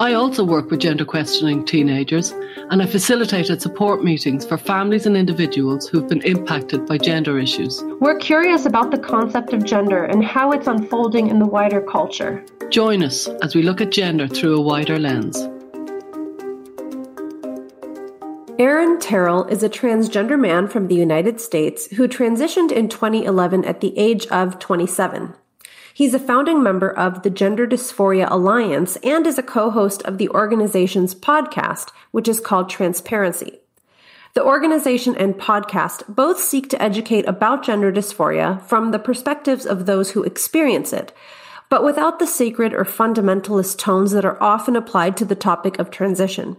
I also work with gender questioning teenagers and I facilitated support meetings for families and individuals who've been impacted by gender issues. We're curious about the concept of gender and how it's unfolding in the wider culture. Join us as we look at gender through a wider lens. Aaron Terrell is a transgender man from the United States who transitioned in 2011 at the age of 27. He's a founding member of the Gender Dysphoria Alliance and is a co-host of the organization's podcast, which is called Transparency. The organization and podcast both seek to educate about gender dysphoria from the perspectives of those who experience it, but without the sacred or fundamentalist tones that are often applied to the topic of transition.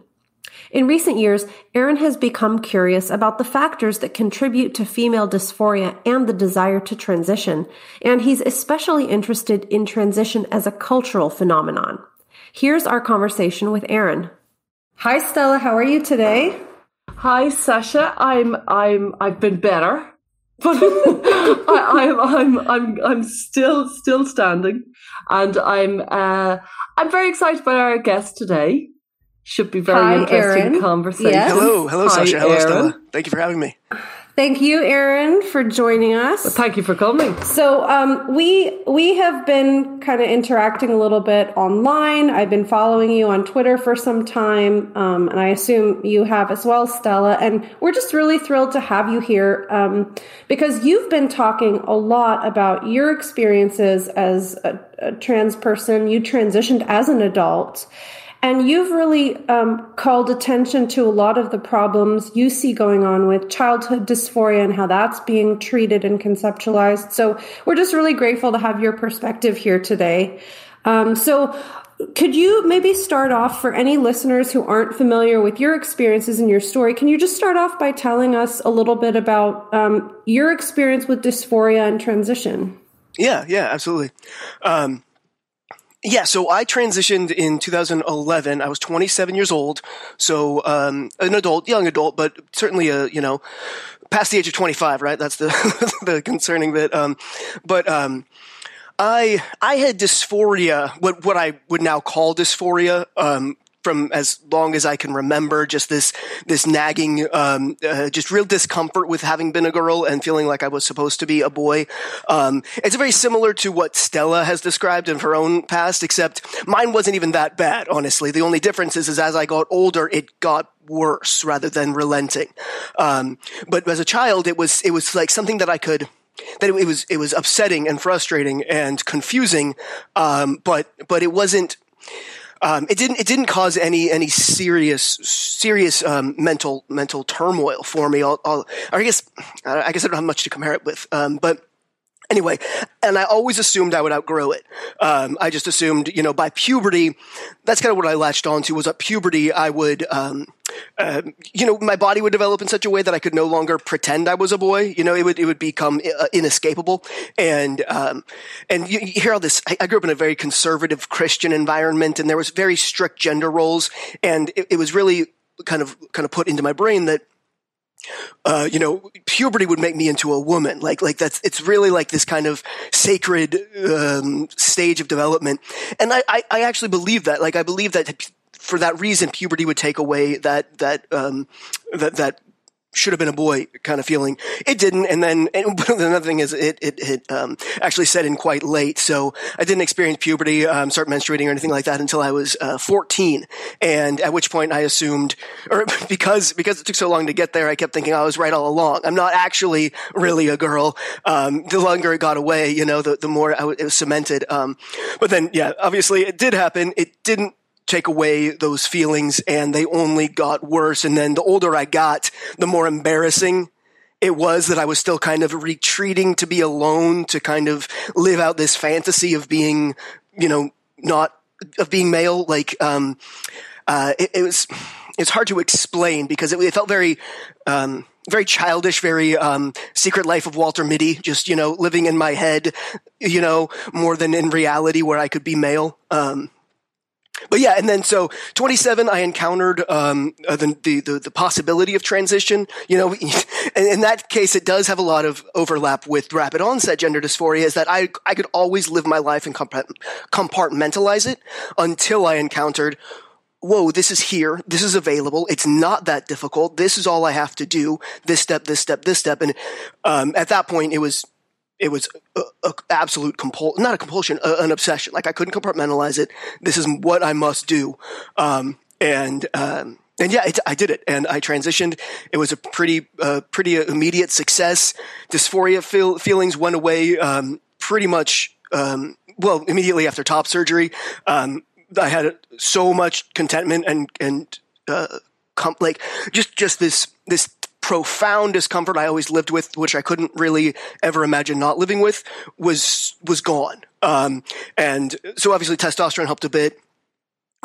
In recent years, Aaron has become curious about the factors that contribute to female dysphoria and the desire to transition, and he's especially interested in transition as a cultural phenomenon. Here's our conversation with Aaron. Hi Stella, how are you today? Hi Sasha, I'm I'm I've been better. But I, am I'm, I'm I'm I'm still still standing, and I'm uh, I'm very excited about our guest today should be very Hi, interesting Aaron. conversation. Yes. Hello, hello, Hi, Sasha. Hello, Aaron. Stella. Thank you for having me. Thank you, Aaron, for joining us. Well, thank you for coming. So, um, we we have been kind of interacting a little bit online. I've been following you on Twitter for some time, um, and I assume you have as well, Stella. And we're just really thrilled to have you here um, because you've been talking a lot about your experiences as a, a trans person. You transitioned as an adult. And you've really um, called attention to a lot of the problems you see going on with childhood dysphoria and how that's being treated and conceptualized. So we're just really grateful to have your perspective here today. Um, so could you maybe start off for any listeners who aren't familiar with your experiences and your story? Can you just start off by telling us a little bit about um, your experience with dysphoria and transition? Yeah, yeah, absolutely. Um, yeah, so I transitioned in 2011. I was 27 years old, so um, an adult, young adult, but certainly a you know past the age of 25, right? That's the the concerning bit. Um, but um, I I had dysphoria, what what I would now call dysphoria, um, from as long as I can remember, just this this nagging, um, uh, just real discomfort with having been a girl and feeling like I was supposed to be a boy. Um, it's very similar to what Stella has described in her own past, except mine wasn't even that bad. Honestly, the only difference is, is as I got older, it got worse rather than relenting. Um, but as a child, it was it was like something that I could that it, was it was upsetting and frustrating and confusing, um, but but it wasn't um, it didn't it didn't cause any any serious serious um, mental mental turmoil for me. I'll, I'll, I guess I guess I don't have much to compare it with, um, but anyway, and I always assumed I would outgrow it. Um, I just assumed, you know, by puberty, that's kind of what I latched onto was at puberty, I would, um, uh, you know, my body would develop in such a way that I could no longer pretend I was a boy. You know, it would it would become uh, inescapable. And um, and you, you, hear all this. I, I, grew up in a very conservative Christian environment, and there was very strict gender roles, and it, it was really kind of kind of put into my brain that uh, you know, puberty would make me into a woman. Like, like that's, it's really like this kind of sacred, um, stage of development. And I, I, I actually believe that. Like, I believe that for that reason, puberty would take away that, that, um, that, that should have been a boy kind of feeling. It didn't, and then and another thing is it it, it um, actually set in quite late. So I didn't experience puberty, um, start menstruating or anything like that until I was uh, 14, and at which point I assumed, or because because it took so long to get there, I kept thinking I was right all along. I'm not actually really a girl. Um, the longer it got away, you know, the the more it was cemented. Um, but then, yeah, obviously it did happen. It didn't take away those feelings and they only got worse. And then the older I got, the more embarrassing it was that I was still kind of retreating to be alone, to kind of live out this fantasy of being, you know, not of being male. Like, um, uh, it, it was, it's hard to explain because it, it felt very, um, very childish, very um, Secret Life of Walter Mitty, just you know, living in my head, you know, more than in reality where I could be male. Um, but yeah, and then so 27, I encountered um, uh, the, the, the possibility of transition. You know, in that case, it does have a lot of overlap with rapid onset gender dysphoria. Is that I I could always live my life and compartmentalize it until I encountered whoa, this is here. This is available. It's not that difficult. This is all I have to do. This step, this step, this step. And um, at that point, it was it was a, a absolute compulsion, not a compulsion, a, an obsession. Like I couldn't compartmentalize it. This is what I must do. Um, and um, and yeah, I did it, and I transitioned. It was a pretty uh, pretty immediate success. Dysphoria feel, feelings went away um, pretty much. Um, well, immediately after top surgery, um, I had so much contentment and and uh, like just just this this profound discomfort I always lived with, which I couldn't really ever imagine not living with, was was gone. Um, and so obviously testosterone helped a bit,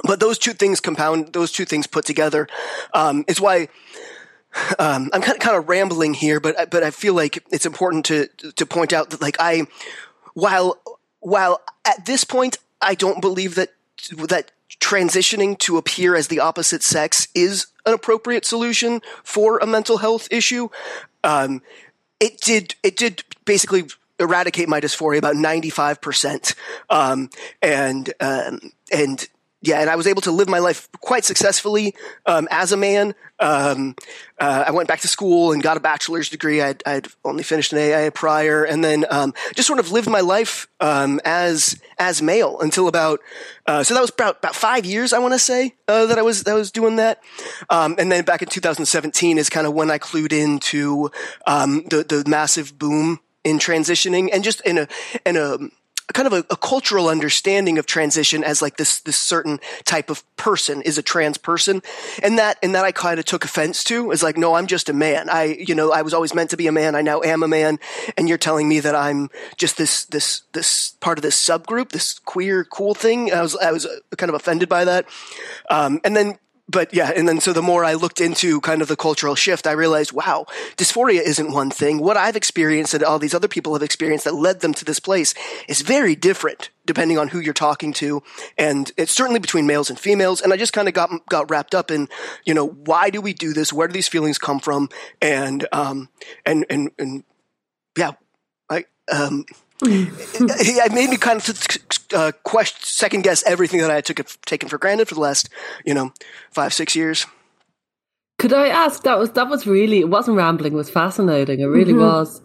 but those two things compound, those two things put together, um, is why. Um, I'm kind of, kind of rambling here, but but I feel like it's important to to point out that like I, while while at this point I don't believe that that transitioning to appear as the opposite sex is an appropriate solution for a mental health issue. Um, it did it did basically eradicate my dysphoria about ninety five percent, um, and um, and yeah, and I was able to live my life quite successfully um, as a man. Um, uh, I went back to school and got a bachelor's degree. I'd, I'd only finished an AA prior, and then um, just sort of lived my life um, as as male until about. Uh, so that was about about five years, I want to say, uh, that I was that I was doing that. Um, and then back in 2017 is kind of when I clued into um, the the massive boom in transitioning and just in a in a kind of a, a, cultural understanding of transition as like this this certain type of person is a trans person. And that and that I kind of took offense to. Is like no I'm just a man. I you know I was always meant to be a man. I now am a man. And you're telling me that I'm just this this this part of this subgroup this queer cool thing. I was I was uh, kind of offended by that. Um, and then but yeah, and then so the more I looked into kind of the cultural shift, I realized, wow, dysphoria isn't one thing. What I've experienced and all these other people have experienced that led them to this place is very different depending on who you're talking to. And it's certainly between males and females. And I just kind of got, got wrapped up in, you know, why do we do this? Where do these feelings come from? And, um, and, and, and yeah, I, um, it made me kind of uh, question, second guess everything that I had took, taken for granted for the last, you know, five six years. Could I ask? That was that was really it wasn't rambling. It was fascinating. It really mm-hmm. was.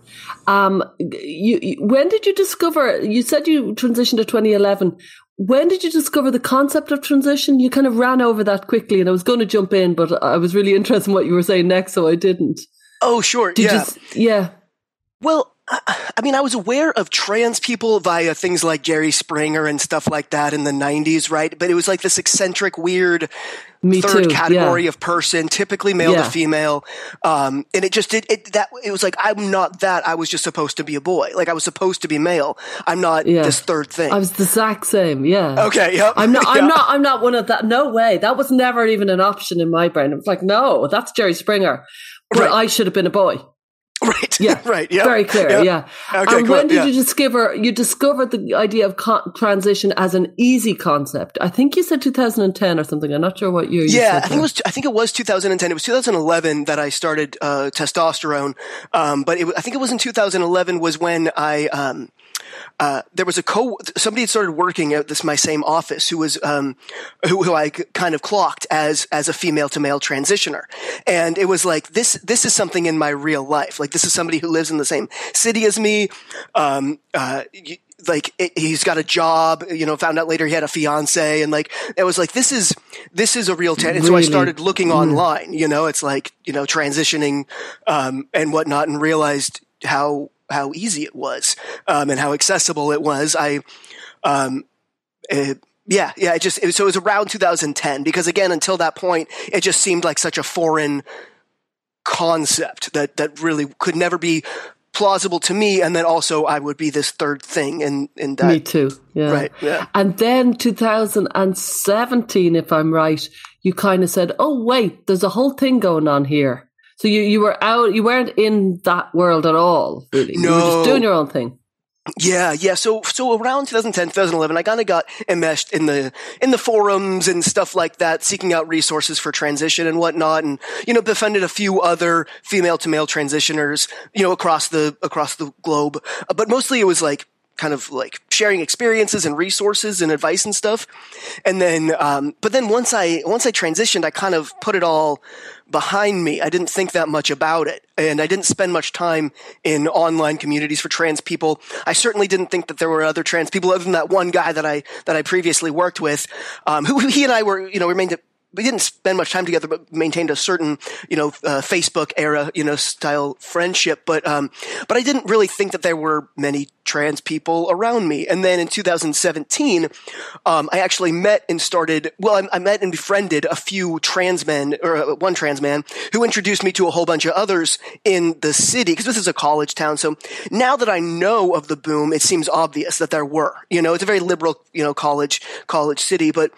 Um, you, you, when did you discover? You said you transitioned to 2011. When did you discover the concept of transition? You kind of ran over that quickly, and I was going to jump in, but I was really interested in what you were saying next, so I didn't. Oh, sure. Did yeah. You, yeah. Well, I mean, I was aware of trans people via things like Jerry Springer and stuff like that in the 90s, right? But it was like this eccentric, weird Me third too. category yeah. of person, typically male Yeah. to female. Um, and it just did it, that, it was like, I'm not that. I was just supposed to be a boy. Like I was supposed to be male. I'm not Yeah. this third thing. I was the exact same. Yeah. okay. Yep. I'm not. I'm not. I'm not one of that. No way. That was never even an option in my brain. It was like, no, that's Jerry Springer. But Right. I should have been a boy. Right. Yeah. right. Yeah. Very clear. Yeah. Okay, and cool, when did yeah. you discover you discovered the idea of con- transition as an easy concept? I think you said 2010 or something. I'm not sure what year. you Yeah, said I think it was. I think it was 2010. It was 2011 that I started uh, testosterone. Um, but it, I think it was in 2011 was when I um, uh, there was a co somebody had started working at this my same office who was um, who, who I kind of clocked as as a female to male transitioner, and it was like this this is something in my real life. Like this is somebody who lives in the same city as me. Um, uh, like it, he's got a job, you know, found out later he had a fiance and like, it was like, this is, this is a real, ten- and so I started looking online, you know, it's like, you know, transitioning, um, and whatnot and realized how, how easy it was, um, and how accessible it was. I, um, eh, yeah, yeah, it just, it, so it was around 2010 because again, until that point, it just seemed like such a foreign concept that, that really could never be plausible to me. And then also I would be this third thing in, in that. Me too. Yeah. Right. Yeah. And then 2017, if I'm right, you kind of said, "Oh wait, there's a whole thing going on here." So you, you were out, you weren't in that world at all, really. No. You were just doing your own thing. Yeah, yeah. So, so around 2010, 2011, I kind of got enmeshed in the in the forums and stuff like that, seeking out resources for transition and whatnot, and you know, befriended a few other female to male transitioners, you know, across the across the globe. Uh, but mostly, it was like kind of like sharing experiences and resources and advice and stuff. And then, um, but then once I once I transitioned, I kind of put it all behind me. I didn't think that much about it, and I didn't spend much time in online communities for trans people. I certainly didn't think that there were other trans people other than that one guy that I that I previously worked with, um, who he and I were you know remained we didn't spend much time together, but maintained a certain, you know, uh, Facebook era, you know, style friendship. But, um, but I didn't really think that there were many trans people around me. And then in 2017, um, I actually met and started, well, I, I, met and befriended a few trans men, or uh, one trans man, who introduced me to a whole bunch of others in the city, because this is a college town. So now that I know of the boom, it seems obvious that there were, you know, it's a very liberal, you know, college, college city, but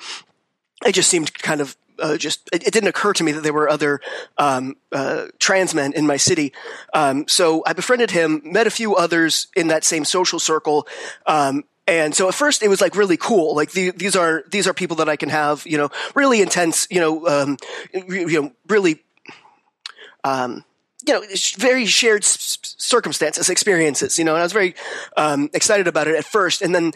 it just seemed kind of uh, just it, it, didn't occur to me that there were other um, uh, trans men in my city. Um, so I befriended him, met a few others in that same social circle. Um, and so at first it was like really cool. Like the, these are these are people that I can have, you know, really intense, you know, um, you know, really, um, you know, very shared circumstances, experiences. You know, and I was very um, excited about it at first, and then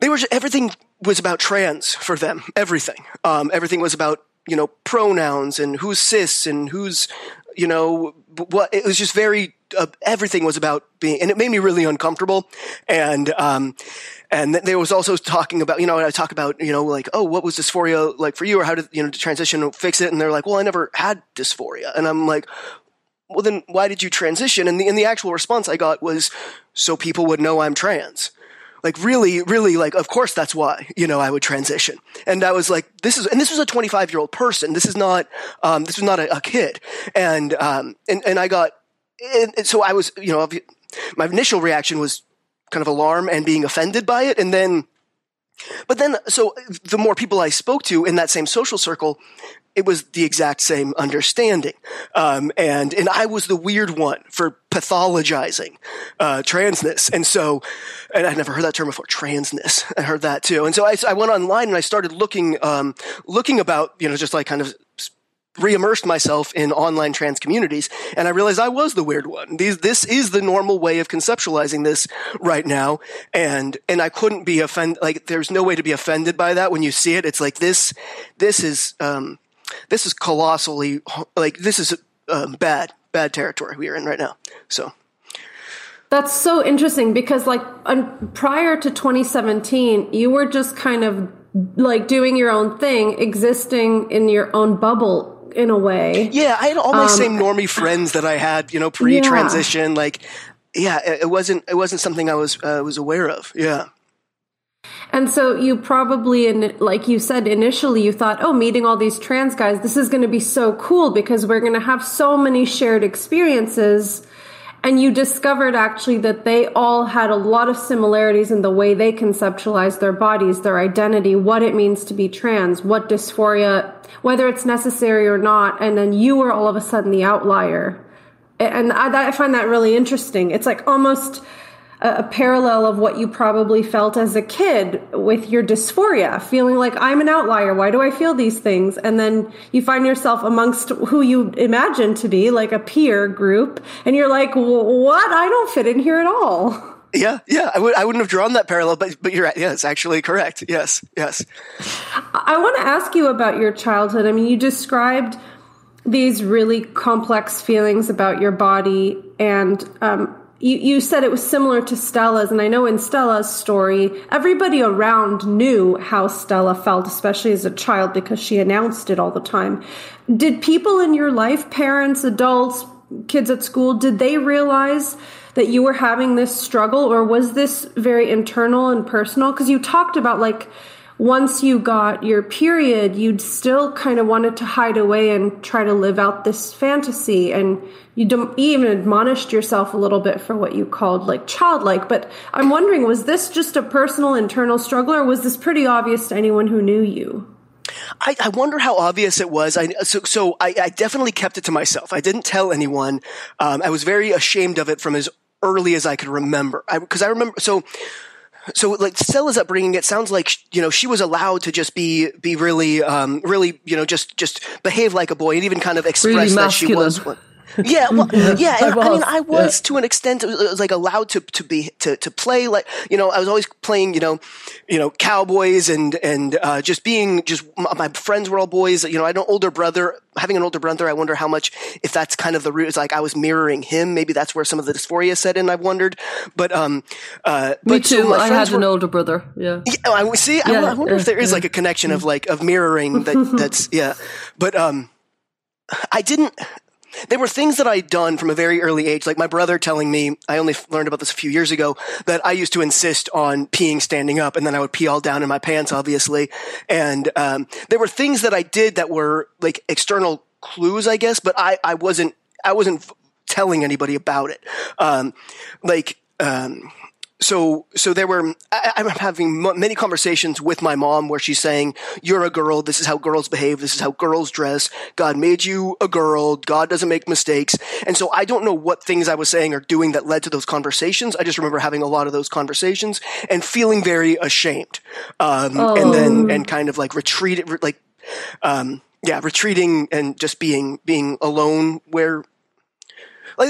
they were just, everything was about trans for them. Everything, um, everything was about you know pronouns and who's cis and who's you know what. It was just very uh, everything was about being, and it made me really uncomfortable. And um, and there was also talking about you know I talk about you know like oh what was dysphoria like for you or how did you know transition fix it? And they're like well I never had dysphoria, and I'm like well then why did you transition? And the and the actual response I got was so people would know I'm trans like really, really like, of course that's why, you know, I would transition. And I was like, this is, and this was a 25 year old person. This is not, um, this was not a, a kid. And, um, and, and I got, and, and so I was, you know, my initial reaction was kind of alarm and being offended by it. And then, but then, so the more people I spoke to in that same social circle, it was the exact same understanding. Um, and, and I was the weird one for pathologizing, uh, transness. And so, and I'd never heard that term before, transness. I heard that too. And so I, I went online and I started looking, um, looking about, you know, just like kind of re-immersed myself in online trans communities and I realized I was the weird one. These, this is the normal way of conceptualizing this right now. And, and I couldn't be offended. Like, there's no way to be offended by that when you see it. It's like this, this is, um, this is colossally like this is um, bad bad territory we are in right now. So that's so interesting because like prior to 2017, you were just kind of like doing your own thing, existing in your own bubble in a way. Yeah, I had all my um, same normie friends that I had, you know, pre-transition. Yeah. Like, yeah, it wasn't it wasn't something I was uh, was aware of. Yeah. And so you probably, in, like you said initially, you thought, oh, meeting all these trans guys, this is going to be so cool because we're going to have so many shared experiences. And you discovered actually that they all had a lot of similarities in the way they conceptualize their bodies, their identity, what it means to be trans, what dysphoria, whether it's necessary or not. And then you were all of a sudden the outlier. And I, I find that really interesting. It's like almost a, parallel of what you probably felt as a kid with your dysphoria, feeling like I'm an outlier. Why do I feel these things? And then you find yourself amongst who you imagine to be like a peer group, and you're like, what? I don't fit in here at all. Yeah, yeah, I would I wouldn't have drawn that parallel, but but you're right. Yeah, it's actually correct. Yes, yes. I want to ask you about your childhood. I mean, you described these really complex feelings about your body, and um, you, you said it was similar to Stella's, and I know in Stella's story, everybody around knew how Stella felt, especially as a child, because she announced it all the time. Did people in your life, parents, adults, kids at school, did they realize that you were having this struggle, or was this very internal and personal? Because you talked about like once you got your period, you'd still kind of wanted to hide away and try to live out this fantasy. And you even admonished yourself a little bit for what you called like childlike. But I'm wondering, was this just a personal internal struggle or was this pretty obvious to anyone who knew you? I, I, wonder how obvious it was. I, so, so I, I, definitely kept it to myself. I didn't tell anyone. Um, I was very ashamed of it from as early as I could remember. Because I, remember, so, so like Stella's upbringing, it sounds like you know she was allowed to just be be really, um, really you know just just behave like a boy and even kind of express really that she was one. Yeah, well, yeah. I, I, mean, I was yeah. to an extent was like allowed to to be to to play like you know I was always playing you know you know cowboys and and uh, just being just my friends were all boys. You know, I had an older brother. Having an older brother, I wonder how much if that's kind of the root. It's like I was mirroring him. Maybe that's where some of the dysphoria set in. I've wondered, but um, uh, me but too. So I had were, an older brother. Yeah. Yeah. I see. Yeah, I, I, wonder if there is like a connection of like of mirroring that. that's yeah, but um. I didn't there were things that I'd done from a very early age, like my brother telling me, I only learned about this a few years ago, that I used to insist on peeing standing up and then I would pee all down in my pants, obviously. And, um, there were things that I did that were like external clues, I guess, but I, I wasn't, I wasn't telling anybody about it. Um, like, um, so so there were I, am having m- many conversations with my mom where she's saying you're a girl. This is how girls behave. This is how girls dress. God made you a girl. God doesn't make mistakes. And so i don't know what things i was saying or doing that led to those conversations. I just remember having a lot of those conversations and feeling very ashamed um, oh. and then oh. and kind of like retreated like um, yeah retreating and just being being alone where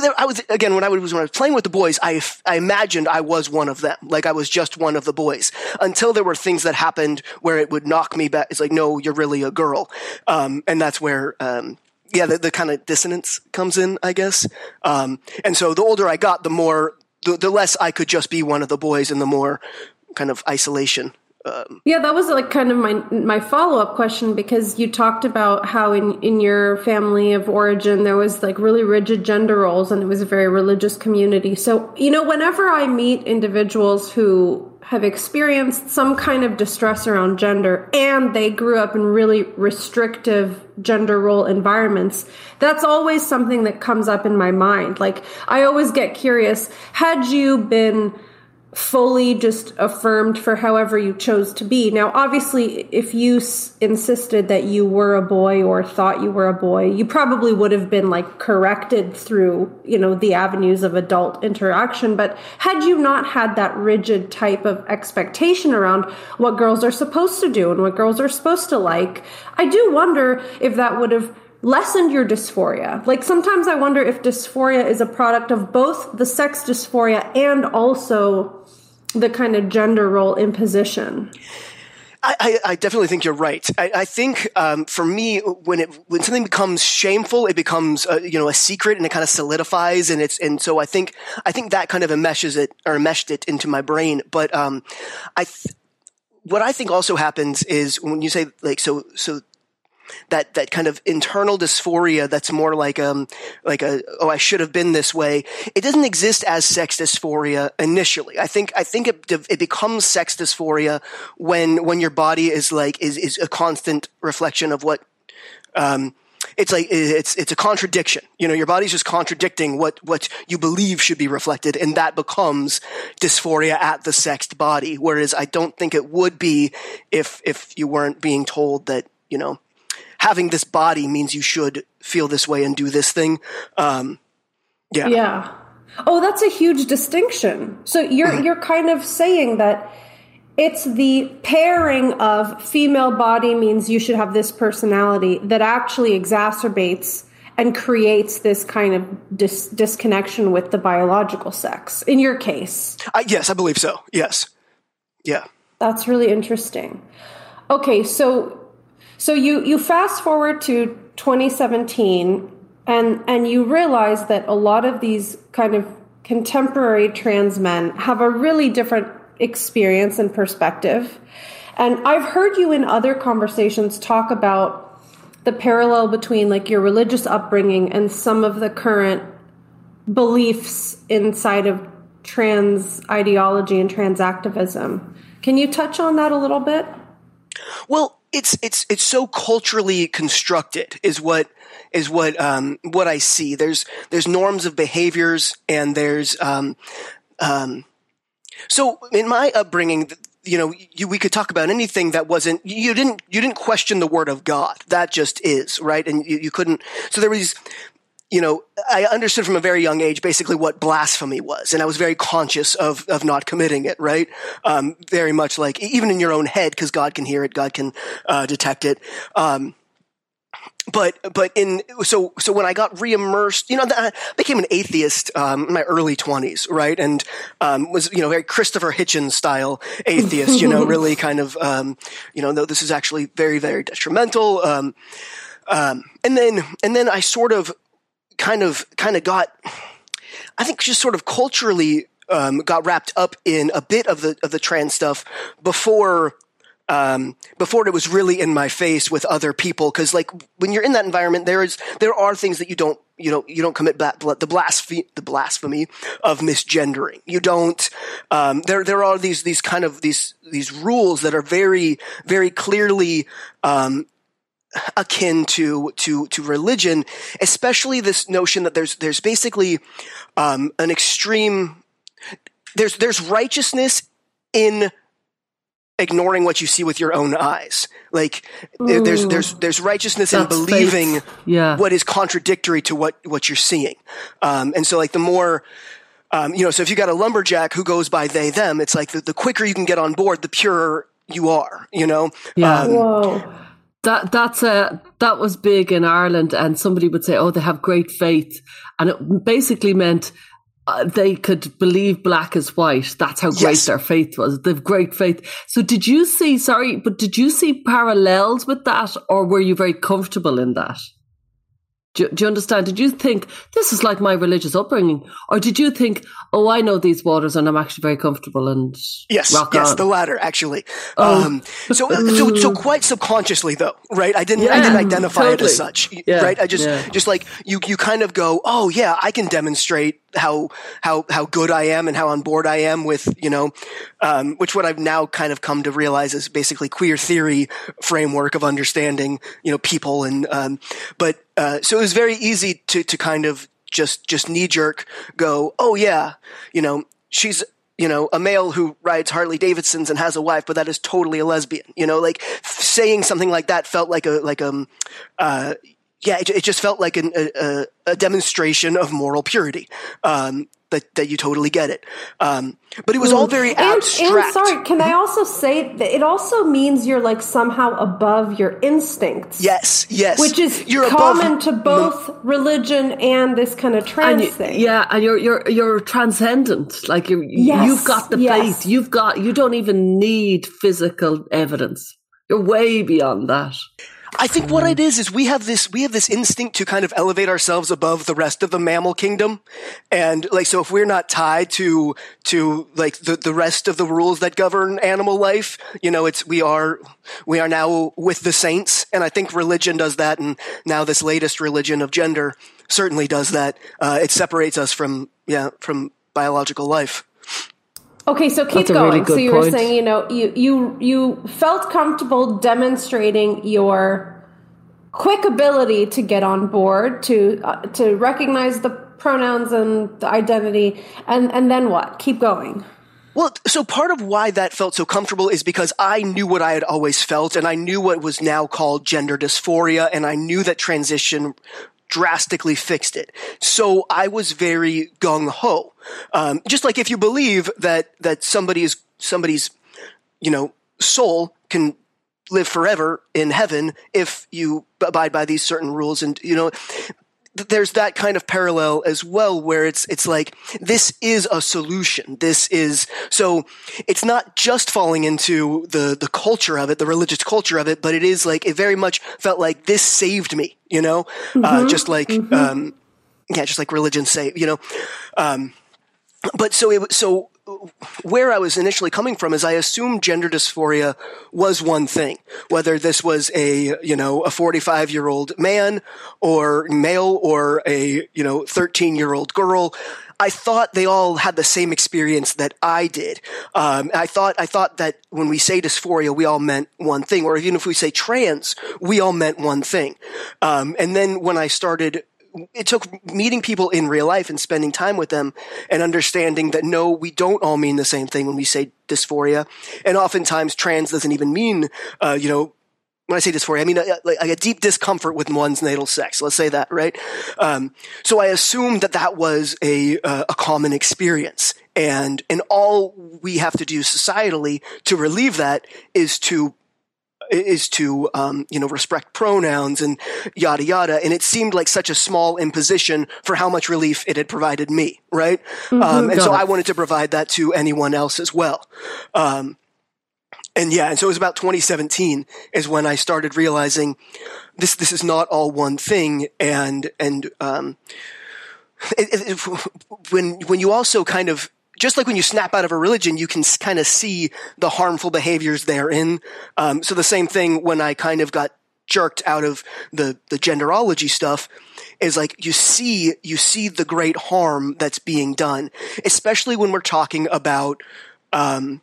like I was again when I was when I was playing with the boys, I I imagined I was one of them, like I was just one of the boys. Until there were things that happened where it would knock me back. It's like, no, you're really a girl, um, and that's where. Um, yeah, the, the kind of dissonance comes in, I guess. Um, and so the older I got, the more, the, the less I could just be one of the boys and the more kind of isolation um, yeah, that was like kind of my my follow up question because you talked about how in in your family of origin there was like really rigid gender roles and it was a very religious community. So you know, whenever I meet individuals who have experienced some kind of distress around gender and they grew up in really restrictive gender role environments, that's always something that comes up in my mind. Like I always get curious: had you been fully just affirmed for however you chose to be. Now, obviously, if you s- insisted that you were a boy or thought you were a boy, you probably would have been like corrected through, you know, the avenues of adult interaction. But had you not had that rigid type of expectation around what girls are supposed to do and what girls are supposed to like, I do wonder if that would have lessened your dysphoria. Like sometimes I wonder if dysphoria is a product of both the sex dysphoria and also the kind of gender role imposition. I, I, definitely think you're right. I, I think um, for me, when it when something becomes shameful, it becomes a, you know a secret, and it kind of solidifies, and it's and so I think I think that kind of enmeshes it or meshed it into my brain. But um, I. Th- what I think also happens is when you say like so so that that kind of internal dysphoria that's more like um like a oh I should have been this way. It doesn't exist as sex dysphoria initially. I think I think it it becomes sex dysphoria when when your body is like is is a constant reflection of what um it's like it's it's a contradiction. You know, your body's just contradicting what what you believe should be reflected, and that becomes dysphoria at the sexed body. Whereas I don't think it would be if if you weren't being told that you know having this body means you should feel this way and do this thing. Um, yeah. Yeah. Oh, that's a huge distinction. So you're mm-hmm. you're kind of saying that it's the pairing of female body means you should have this personality that actually exacerbates and creates this kind of dis- disconnection with the biological sex. In your case, uh, yes, I believe so. Yes, yeah, that's really interesting. Okay, so so you you fast forward to 2017 and and you realize that a lot of these kind of contemporary trans men have a really different experience and perspective. And I've heard you in other conversations talk about the parallel between like your religious upbringing and some of the current beliefs inside of trans ideology and trans activism. Can you touch on that a little bit? Well, it's it's it's so culturally constructed is what is what um, what I see. There's there's norms of behaviors and there's um, um, so in my upbringing you know, you, we could talk about anything that wasn't, you didn't, you didn't question the word of God. That just is, right? And you, you couldn't, so there was, you know, I understood from a very young age basically what blasphemy was, and I was very conscious of of not committing it. Right, um, very much like even in your own head, because God can hear it, God can uh, detect it. Um, but but in so so when I got reimmersed, you know, I became an atheist um, in my early twenties, right, and um, was you know very Christopher Hitchens style atheist, you know, really kind of um, you know, no, this is actually very very detrimental. Um, um, and then and then I sort of kind of kind of got, I think, just sort of culturally um, got wrapped up in a bit of the of the trans stuff before um, before it was really in my face with other people. Because like when you're in that environment, there is there are things that you don't you know you don't commit bla- the blasphemy the blasphemy of misgendering. You don't. Um, there there are these these kind of these these rules that are very very clearly. Um, akin to to to religion, especially this notion that there's there's basically um, an extreme there's there's righteousness in ignoring what you see with your own eyes. Like Ooh, there's there's there's righteousness in believing yeah. what is contradictory to what what you're seeing. Um, and so like the more um, you know, so if you got a lumberjack who goes by they them, it's like the, the quicker you can get on board, the purer you are. You know. Yeah. Um, Whoa. That that's a that was big in Ireland, and somebody would say, "Oh, they have great faith," and it basically meant uh, they could believe black is white. That's how great yes. their faith was. They've great faith. So, did you see? Sorry, but did you see parallels with that, or were you very comfortable in that? Do, do, you understand? Did you think this is like my religious upbringing, or did you think, oh, I know these waters and I'm actually very comfortable and yes, yes, on. the latter actually. Oh. Um, so, so, so quite subconsciously though, right? I didn't, yeah, I didn't identify totally. it as such, yeah, right? I just, yeah. just like you, you kind of go, oh yeah, I can demonstrate how how how good I am and how on board I am with you know, um, which what I've now kind of come to realize is basically queer theory framework of understanding you know people and um, but uh, so it was very easy to to kind of just just knee jerk go oh yeah you know she's you know, a male who rides Harley Davidsons and has a wife, but that is totally a lesbian. You know, like saying something like that felt like a like um, uh, yeah, it, it just felt like an, a, a, demonstration of moral purity. Um, that, that you totally get it. Um, but it was all very abstract. And, and sorry, can I also say that it also means you're like somehow above your instincts. Yes, yes. Which is you're common to both no. religion and this kind of trans you, thing. Yeah, and you're you're you're transcendent. Like you yes, you've got the yes. faith. You've got you don't even need physical evidence. You're way beyond that. I think what it is is we have this we have this instinct to kind of elevate ourselves above the rest of the mammal kingdom, and like so if we're not tied to to like the the rest of the rules that govern animal life, you know, it's we are we are now with the saints, and I think religion does that, and now this latest religion of gender certainly does that. Uh, it separates us from yeah from biological life. Okay, so keep going. Really so you point. were saying, you know, you you you felt comfortable demonstrating your quick ability to get on board, to uh, to recognize the pronouns and the identity, and and then what? Keep going. Well, so part of why that felt so comfortable is because I knew what I had always felt, and I knew what was now called gender dysphoria, and I knew that transition drastically fixed it. So I was very gung ho. Um, just like if you believe that that somebody is somebody's, you know, soul can live forever in heaven if you abide by these certain rules, and you know, there's that kind of parallel as well where it's it's like this is a solution this is so it's not just falling into the the culture of it the religious culture of it but it is like it very much felt like this saved me you know uh, mm-hmm. uh, just like mm-hmm. um yeah just like religion say you know um but so it so where I was initially coming from is I assumed gender dysphoria was one thing, whether this was a, you know, a 45 year old man or male or a, you know, 13 year old girl. I thought they all had the same experience that I did. Um, I thought I thought that when we say dysphoria, we all meant one thing, or even if we say trans, we all meant one thing. Um, and then when I started it took meeting people in real life and spending time with them and understanding that no, we don't all mean the same thing when we say dysphoria. And oftentimes trans doesn't even mean, uh, you know, when I say dysphoria, I mean a, like a deep discomfort with one's natal sex. Let's say that, right? Um, so I assumed that that was a uh, a common experience, and and all we have to do societally to relieve that is to is to um, you know respect pronouns and yada yada. And it seemed like such a small imposition for how much relief it had provided me right? Mm-hmm, um, and so it. i wanted to provide that to anyone else as well. Um, and yeah and so it was about 2017 is when i started realizing this this is not all one thing. And and um, it, it, when when you also kind of just like when you snap out of a religion, you can kind of see the harmful behaviors therein. Um, so the same thing when I kind of got jerked out of the the genderology stuff is like you see you see the great harm that's being done, especially when we're talking about um,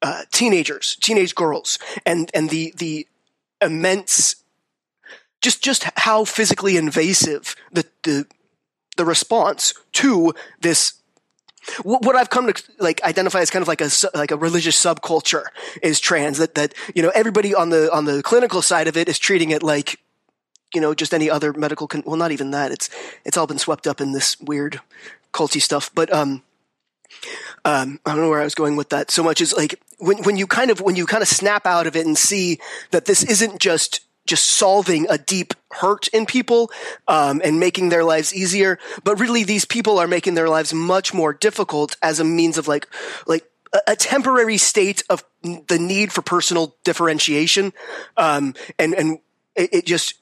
uh, teenagers, teenage girls, and and the the immense just just how physically invasive the the the response to this what I've come to like identify as kind of like a like a religious subculture is trans that that you know everybody on the on the clinical side of it is treating it like you know just any other medical con- well not even that it's it's all been swept up in this weird culty stuff but um um I don't know where I was going with that so much is like when when you kind of when you kind of snap out of it and see that this isn't just just solving a deep hurt in people um, and making their lives easier. But really, these people are making their lives much more difficult as a means of like like a, temporary state of the need for personal differentiation. Um, and and it, it just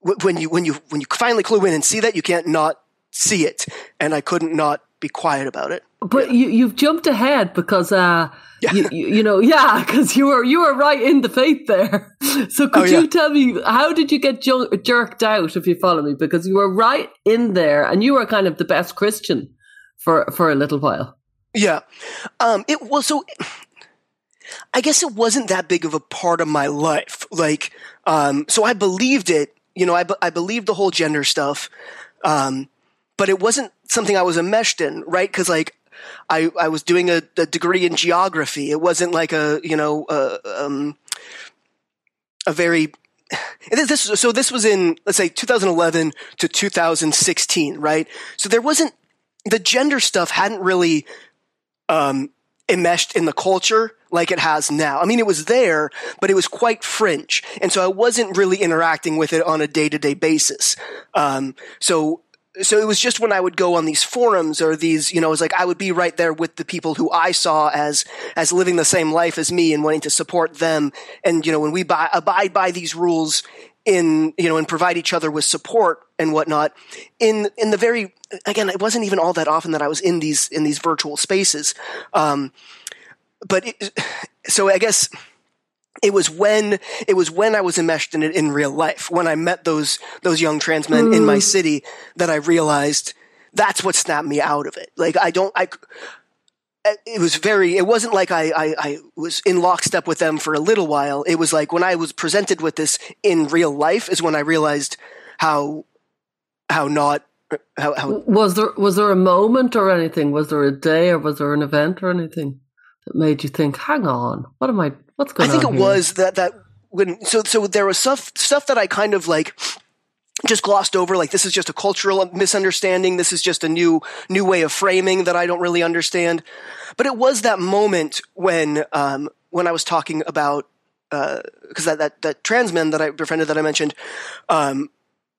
when you when you when you finally clue in and see that you can't not see it. And I couldn't not be quiet about it. But yeah. you, you've jumped ahead because, uh, yeah. you, you, know, yeah, because you were you were right in the faith there. So could oh, yeah. you tell me how did you get ju- jerked out? If you follow me, because you were right in there, and you were kind of the best Christian for for a little while. Yeah, um, it was so. I guess it wasn't that big of a part of my life. Like, um, so I believed it. You know, I, I believed the whole gender stuff. Um, but it wasn't something I was enmeshed in, right? Because like I I was doing a, a, degree in geography. It wasn't like a you know a, um, a very this so this was in let's say 2011 to 2016, right? So there wasn't the gender stuff hadn't really um, enmeshed in the culture like it has now. I mean, it was there, but it was quite fringe, and so I wasn't really interacting with it on a day to day basis. Um, so so it was just when I would go on these forums or these, you know, it was like I would be right there with the people who I saw as as living the same life as me and wanting to support them. And you know, when we buy, abide by these rules in you know and provide each other with support and whatnot in in the very again it wasn't even all that often that i was in these in these virtual spaces um, but it, so i guess it was when it was when I was enmeshed in it in real life, when I met those those young trans men mm. in my mm. city, that I realized that's what snapped me out of it. Like I don't, I, it was very. It wasn't like I, I, I was in lockstep with them for a little while. It was like when I was presented with this in real life is when I realized how how not how, how was there was there a moment or anything? Was there a day or was there an event or anything that made you think, "Hang on, what am I What's going on? I think it here? was that that when so so there was stuff stuff that I kind of like just glossed over like this is just a cultural misunderstanding this is just a new new way of framing that i don't really understand but it was that moment when um, when i was talking about because uh, that, that that trans man that i befriended that i mentioned um,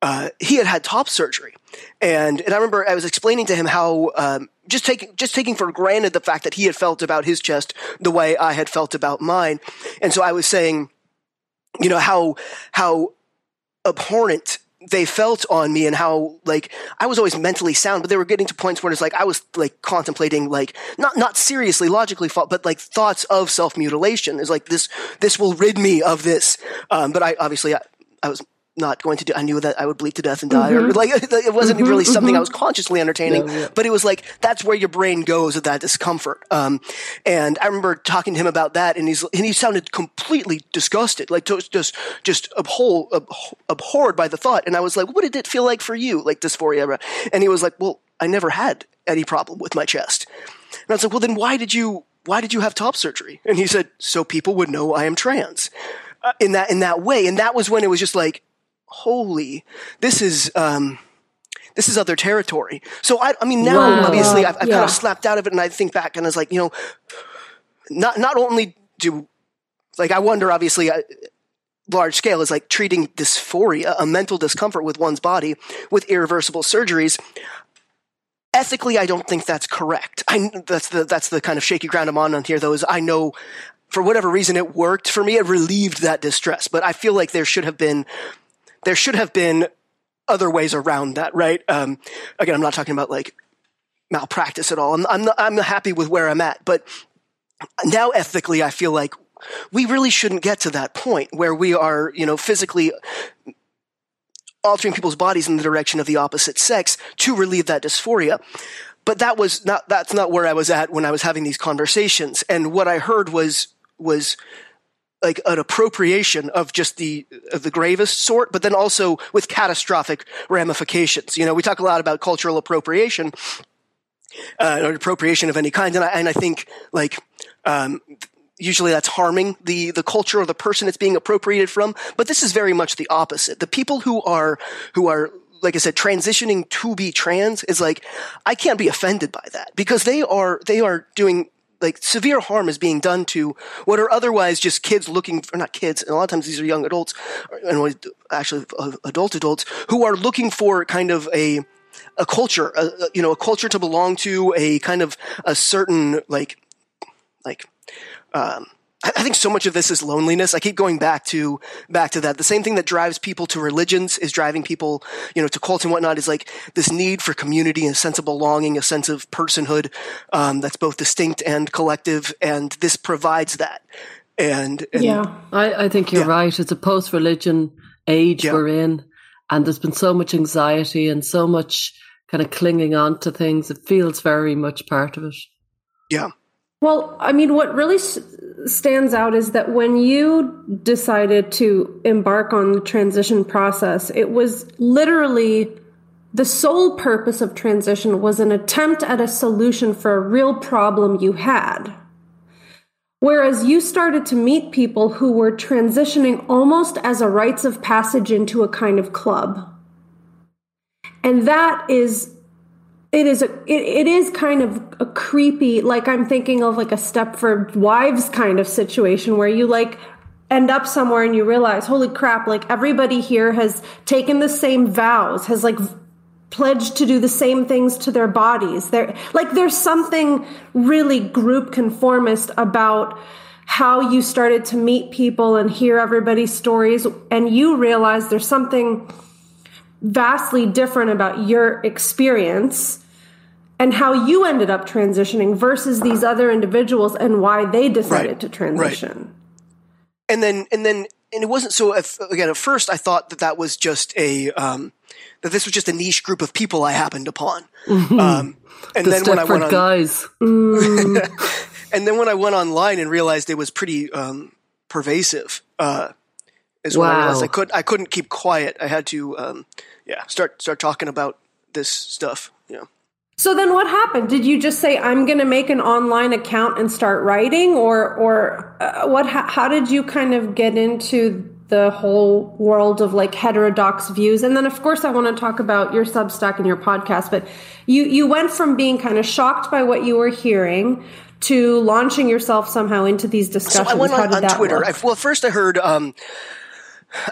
uh, he had had top surgery, and and I remember I was explaining to him how um, just taking just taking for granted the fact that he had felt about his chest the way I had felt about mine, and so I was saying, you know how how abhorrent they felt on me and how like I was always mentally sound, but they were getting to points where it's like I was like contemplating like not not seriously logically fault, but like thoughts of self mutilation is like this this will rid me of this. Um, but I obviously I, I was not going to do. I knew that I would bleed to death and die, mm-hmm. or like it wasn't mm-hmm, really something mm-hmm. I was consciously entertaining. Yeah, yeah. But it was like that's where your brain goes with that discomfort. Um, and I remember talking to him about that, and he's and he sounded completely disgusted, like just just abhor, abhorred by the thought. And I was like, "What did it feel like for you, like dysphoria?" And he was like, "Well, I never had any problem with my chest." And I was like, "Well, then why did you?" Why did you have top surgery? And he said, so people would know I am trans. Uh, in that in that way and that was when it was just like holy, this is, um, this is other territory. So I, I mean, now wow. obviously I've, I've yeah. kind of slapped out of it and I think back and I was like, you know, not, not only do, like, I wonder, obviously, I, large scale is like treating dysphoria, a mental discomfort with one's body with irreversible surgeries. Ethically, I don't think that's correct. I, that's the, that's the kind of shaky ground I'm on on here though, is I know for whatever reason it worked for me. It relieved that distress, but I feel like there should have been there should have been other ways around that, right? Um, again, I'm not talking about like malpractice at all. I'm, I'm, not, I'm happy with where I'm at, but now ethically, I feel like we really shouldn't get to that point where we are, you know, physically altering people's bodies in the direction of the opposite sex to relieve that dysphoria. But that was not, that's not where I was at when I was having these conversations. And what I heard was, was like an appropriation of just the of the gravest sort, but then also with catastrophic ramifications. You know, we talk a lot about cultural appropriation, uh, or appropriation of any kind, and I, and I think like um, usually that's harming the the culture or the person it's being appropriated from. But this is very much the opposite. The people who are who are like I said, transitioning to be trans is like, I can't be offended by that because they are, they are doing like severe harm is being done to what are otherwise just kids looking for not kids and a lot of times these are young adults and actually uh, adult adults who are looking for kind of a a culture a, you know a culture to belong to a kind of a certain like like um I think so much of this is loneliness. I keep going back to back to that. The same thing that drives people to religions is driving people, you know, to cults and whatnot. Is like this need for community, a sense of belonging, a sense of personhood um, that's both distinct and collective, and this provides that. And, and yeah, I, I, think you're yeah. right. It's a post-religion age yeah. we're in, and there's been so much anxiety and so much kind of clinging on to things. It feels very much part of it. Yeah. Well, I mean, what really stands out is that when you decided to embark on the transition process, it was literally the sole purpose of transition was an attempt at a solution for a real problem you had. Whereas you started to meet people who were transitioning almost as a rites of passage into a kind of club. And that is it is a it, it is kind of a creepy like i'm thinking of like a stepford wives kind of situation where you like end up somewhere and you realize holy crap like everybody here has taken the same vows has like pledged to do the same things to their bodies. There like there's something really group conformist about how you started to meet people and hear everybody's stories and you realize there's something vastly different about your experience and how you ended up transitioning versus these other individuals and why they decided right. to transition. Right. And then, and then, and it wasn't so. If, again, at first, I thought that that was just a um, that this was just a niche group of people I happened upon. Mm-hmm. Um, and the then when I went on, guys, mm. and then when I went online and realized it was pretty um, pervasive, uh, is wow. when I realized I could I couldn't keep quiet. I had to, um, yeah, start start talking about this stuff. Yeah. So then what happened? Did you just say I'm going to make an online account and start writing or or uh, what how, how did you kind of get into the whole world of like heterodox views? And then of course I want to talk about your Substack and your podcast, but you you went from being kind of shocked by what you were hearing to launching yourself somehow into these discussions. So I went on, on Twitter. I, well, first I heard um,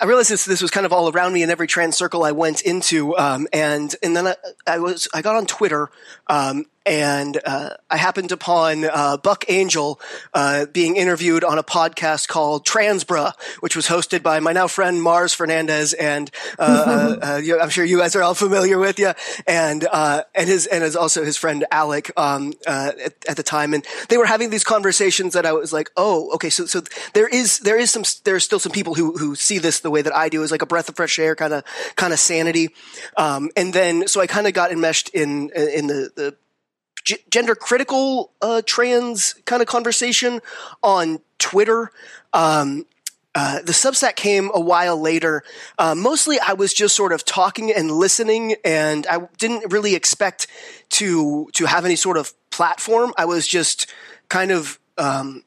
I realized this this was kind of all around me in every trans circle I went into, um, and and then I, I, was I got on Twitter, um, and uh, I happened upon uh, Buck Angel uh, being interviewed on a podcast called Transparency, which was hosted by my now friend Mars Fernandez, and uh, uh, uh, I'm sure you guys are all familiar with you, and and his and his also his friend Alec um, at, at, the time, and they were having these conversations that I was like, oh, okay, so so there is there is some there's still some people who who see this the way that I do, as like a breath of fresh air, kind of kind of sanity, um, and then so I kind of got enmeshed in in the the g- gender critical uh, trans kind of conversation on Twitter. Um, uh, the Substack came a while later. Uh, mostly, I was just sort of talking and listening, and I didn't really expect to to have any sort of platform. I was just kind of um,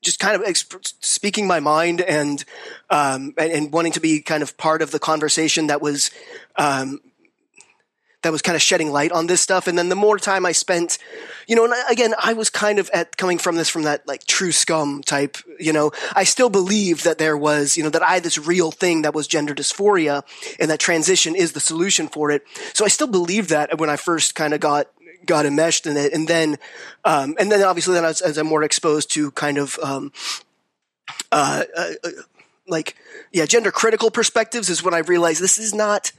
just kind of exp- speaking my mind and, um, and, and wanting to be kind of part of the conversation that was um, that was kind of shedding light on this stuff. And then the more time I spent, you know, and again, I was kind of at coming from this from that like truscum type, you know, I still believe that there was, you know, that I had this real thing that was gender dysphoria and that transition is the solution for it. So I still believe that when I first kind of got got enmeshed in it. And then, um, and then obviously then as, as I'm more exposed to kind of, um, uh, uh, uh like, yeah, gender critical perspectives is when I realized this is not,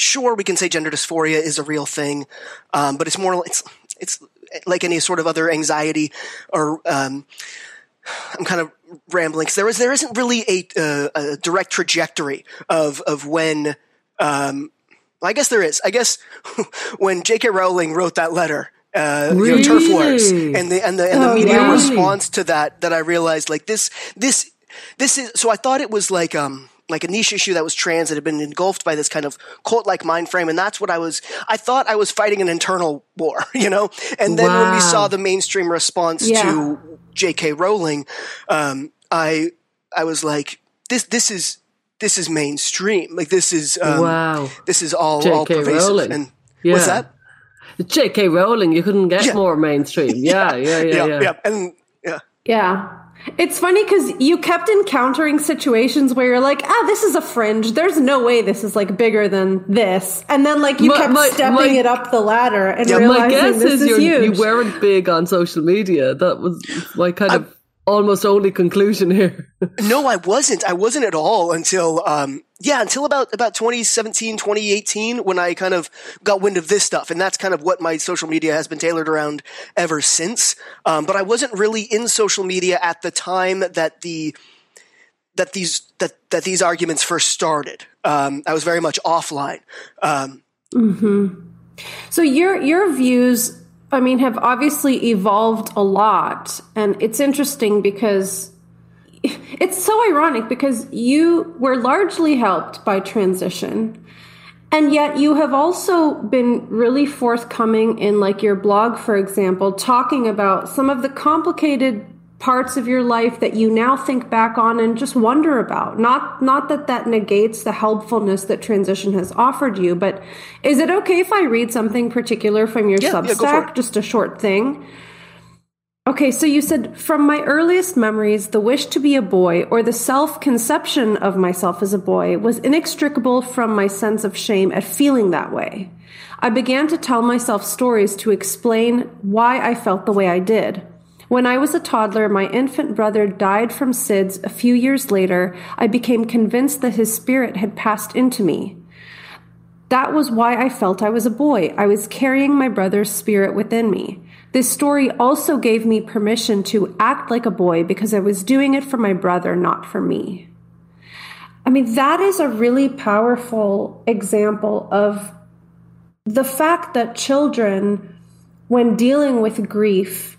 sure, we can say gender dysphoria is a real thing, um, but it's more it's it's like any sort of other anxiety or um, I'm kind of rambling because there is there isn't really a, uh, a direct trajectory of of when. Um, I guess there is. I guess when J.K. Rowling wrote that letter, uh, really? you know, TERF wars, and the and the and the oh, media really? response to that, that I realized like this this this is so I thought it was like um like a niche issue that was trans that had been engulfed by this kind of cult like mind frame. And that's what I was, I thought I was fighting an internal war, you know? And then wow. when we saw the mainstream response yeah. to J.K. Rowling, um, I, I was like, this, this is, this is mainstream. Like this is, um, wow. this is all, all pervasive. Rowling. And yeah. what's that? J.K. Rowling, you couldn't get yeah. more mainstream. Yeah, yeah, yeah, yeah. yeah. yeah. And yeah. Yeah. It's funny because you kept encountering situations where you're like, ah, this is a fringe. There's no way this is like bigger than this. And then like you my, kept my, stepping my, it up the ladder and yeah, realizing my guess this is, is you weren't big on social media. That was my kind I, of almost only conclusion here. no, I wasn't. I wasn't at all until, um, yeah, until about, about 2017, 2018 when I kind of got wind of this stuff. And that's kind of what my social media has been tailored around ever since. Um, but I wasn't really in social media at the time that the, that these, that, that these arguments first started. Um, I was very much offline. Um, mm-hmm. So your, your views I mean, have obviously evolved a lot. And it's interesting because it's so ironic because you were largely helped by transition. And yet you have also been really forthcoming in like your blog, for example, talking about some of the complicated parts of your life that you now think back on and just wonder about. Not not that that negates the helpfulness that transition has offered you but is it okay if i read something particular from your yeah, substack? yeah, just a short thing. Okay so you said from my earliest memories the wish to be a boy or the self-conception of myself as a boy was inextricable from my sense of shame at feeling that way. I began to tell myself stories to explain why i felt the way i did when I was a toddler, my infant brother died from SIDS a few years later. I became convinced that his spirit had passed into me. That was why I felt I was a boy. I was carrying my brother's spirit within me. This story also gave me permission to act like a boy because I was doing it for my brother, not for me. I mean, that is a really powerful example of the fact that children, when dealing with grief,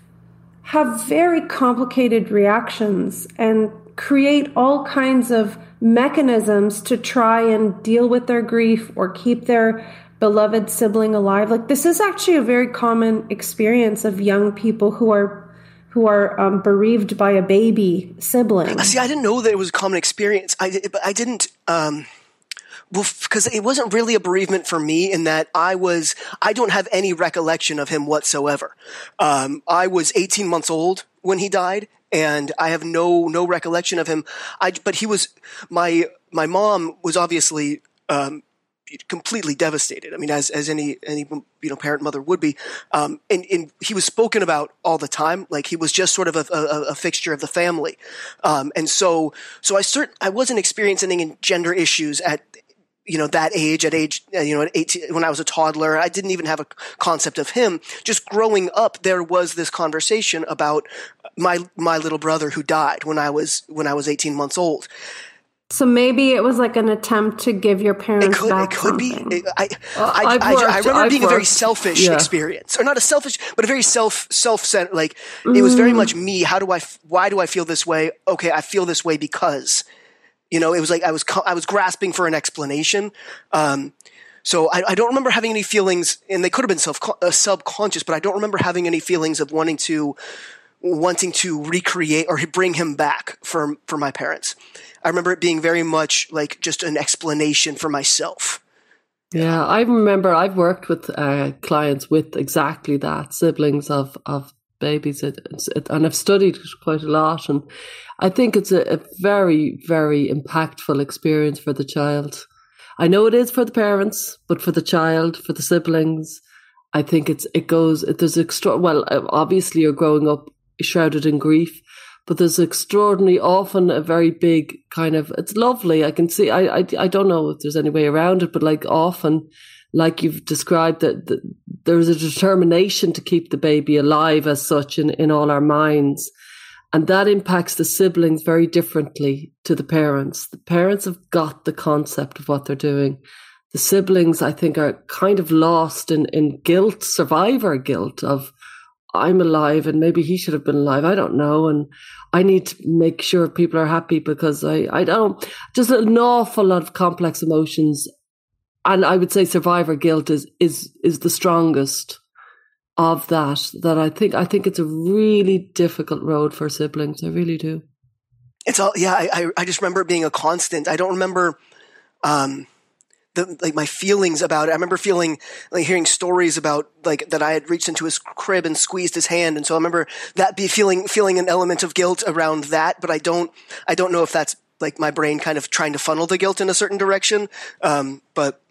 have very complicated reactions and create all kinds of mechanisms to try and deal with their grief or keep their beloved sibling alive. Like this is actually a very common experience of young people who are who are um, bereaved by a baby sibling. See i didn't know that it was a common experience. I i didn't um because it wasn't really a bereavement for me in that I was, I don't have any recollection of him whatsoever. Um, I was 18 months old when he died and I have no, no recollection of him. I, but he was, my, my mom was obviously, um, completely devastated. I mean, as as any any you know parent mother would be. Um, and, and he was spoken about all the time, like he was just sort of a, a, a fixture of the family. Um, and so so I cert I wasn't experiencing any gender issues at you know that age at age uh, you know at 18 when i was a toddler i didn't even have a concept of him just growing up there was this conversation about my my little brother who died when i was when i was 18 months old so maybe it was like an attempt to give your parents it could, back it could something. be. I, Uh, I, I've I, worked- I remember I've being a very selfish yeah. experience, or not a selfish, but a very self self centered. Like it was very much me. How do I? Why do I feel this way? Okay, I feel this way because, you know, it was like I was I was grasping for an explanation. Um, so I, I don't remember having any feelings, and they could have been self uh, subconscious, but I don't remember having any feelings of wanting to wanting to recreate or bring him back for for my parents. I remember it being very much like just an explanation for myself. Yeah, I remember I've worked with uh, clients with exactly that siblings of of babies, and I've studied it quite a lot, and I think it's a, a very very impactful experience for the child. I know it is for the parents, but for the child, for the siblings, I think it's it goes. There's extra. Well, uh, obviously you're growing up shrouded in grief, but there's extraordinary, often a very big kind of. It's lovely. I can see. I I, I don't know if there's any way around it, but like often, like you've described, that, that there's a determination to keep the baby alive as such in in all our minds. And that impacts the siblings very differently to the parents. The parents have got the concept of what they're doing. The siblings, I think, are kind of lost in, in guilt, survivor guilt of, I'm alive and maybe he should have been alive. I don't know. And I need to make sure people are happy because I, I don't, just an awful lot of complex emotions. And I would say survivor guilt is, is, is the strongest of that, that I think, I think it's a really difficult road for siblings. I really do. It's all yeah. I I, just remember it being a constant. I don't remember. Um, the, like my feelings about it. I remember feeling like hearing stories about like that I had reached into his crib and squeezed his hand, and so I remember that be feeling feeling an element of guilt around that. But I don't I don't know if that's like my brain kind of trying to funnel the guilt in a certain direction. Um, but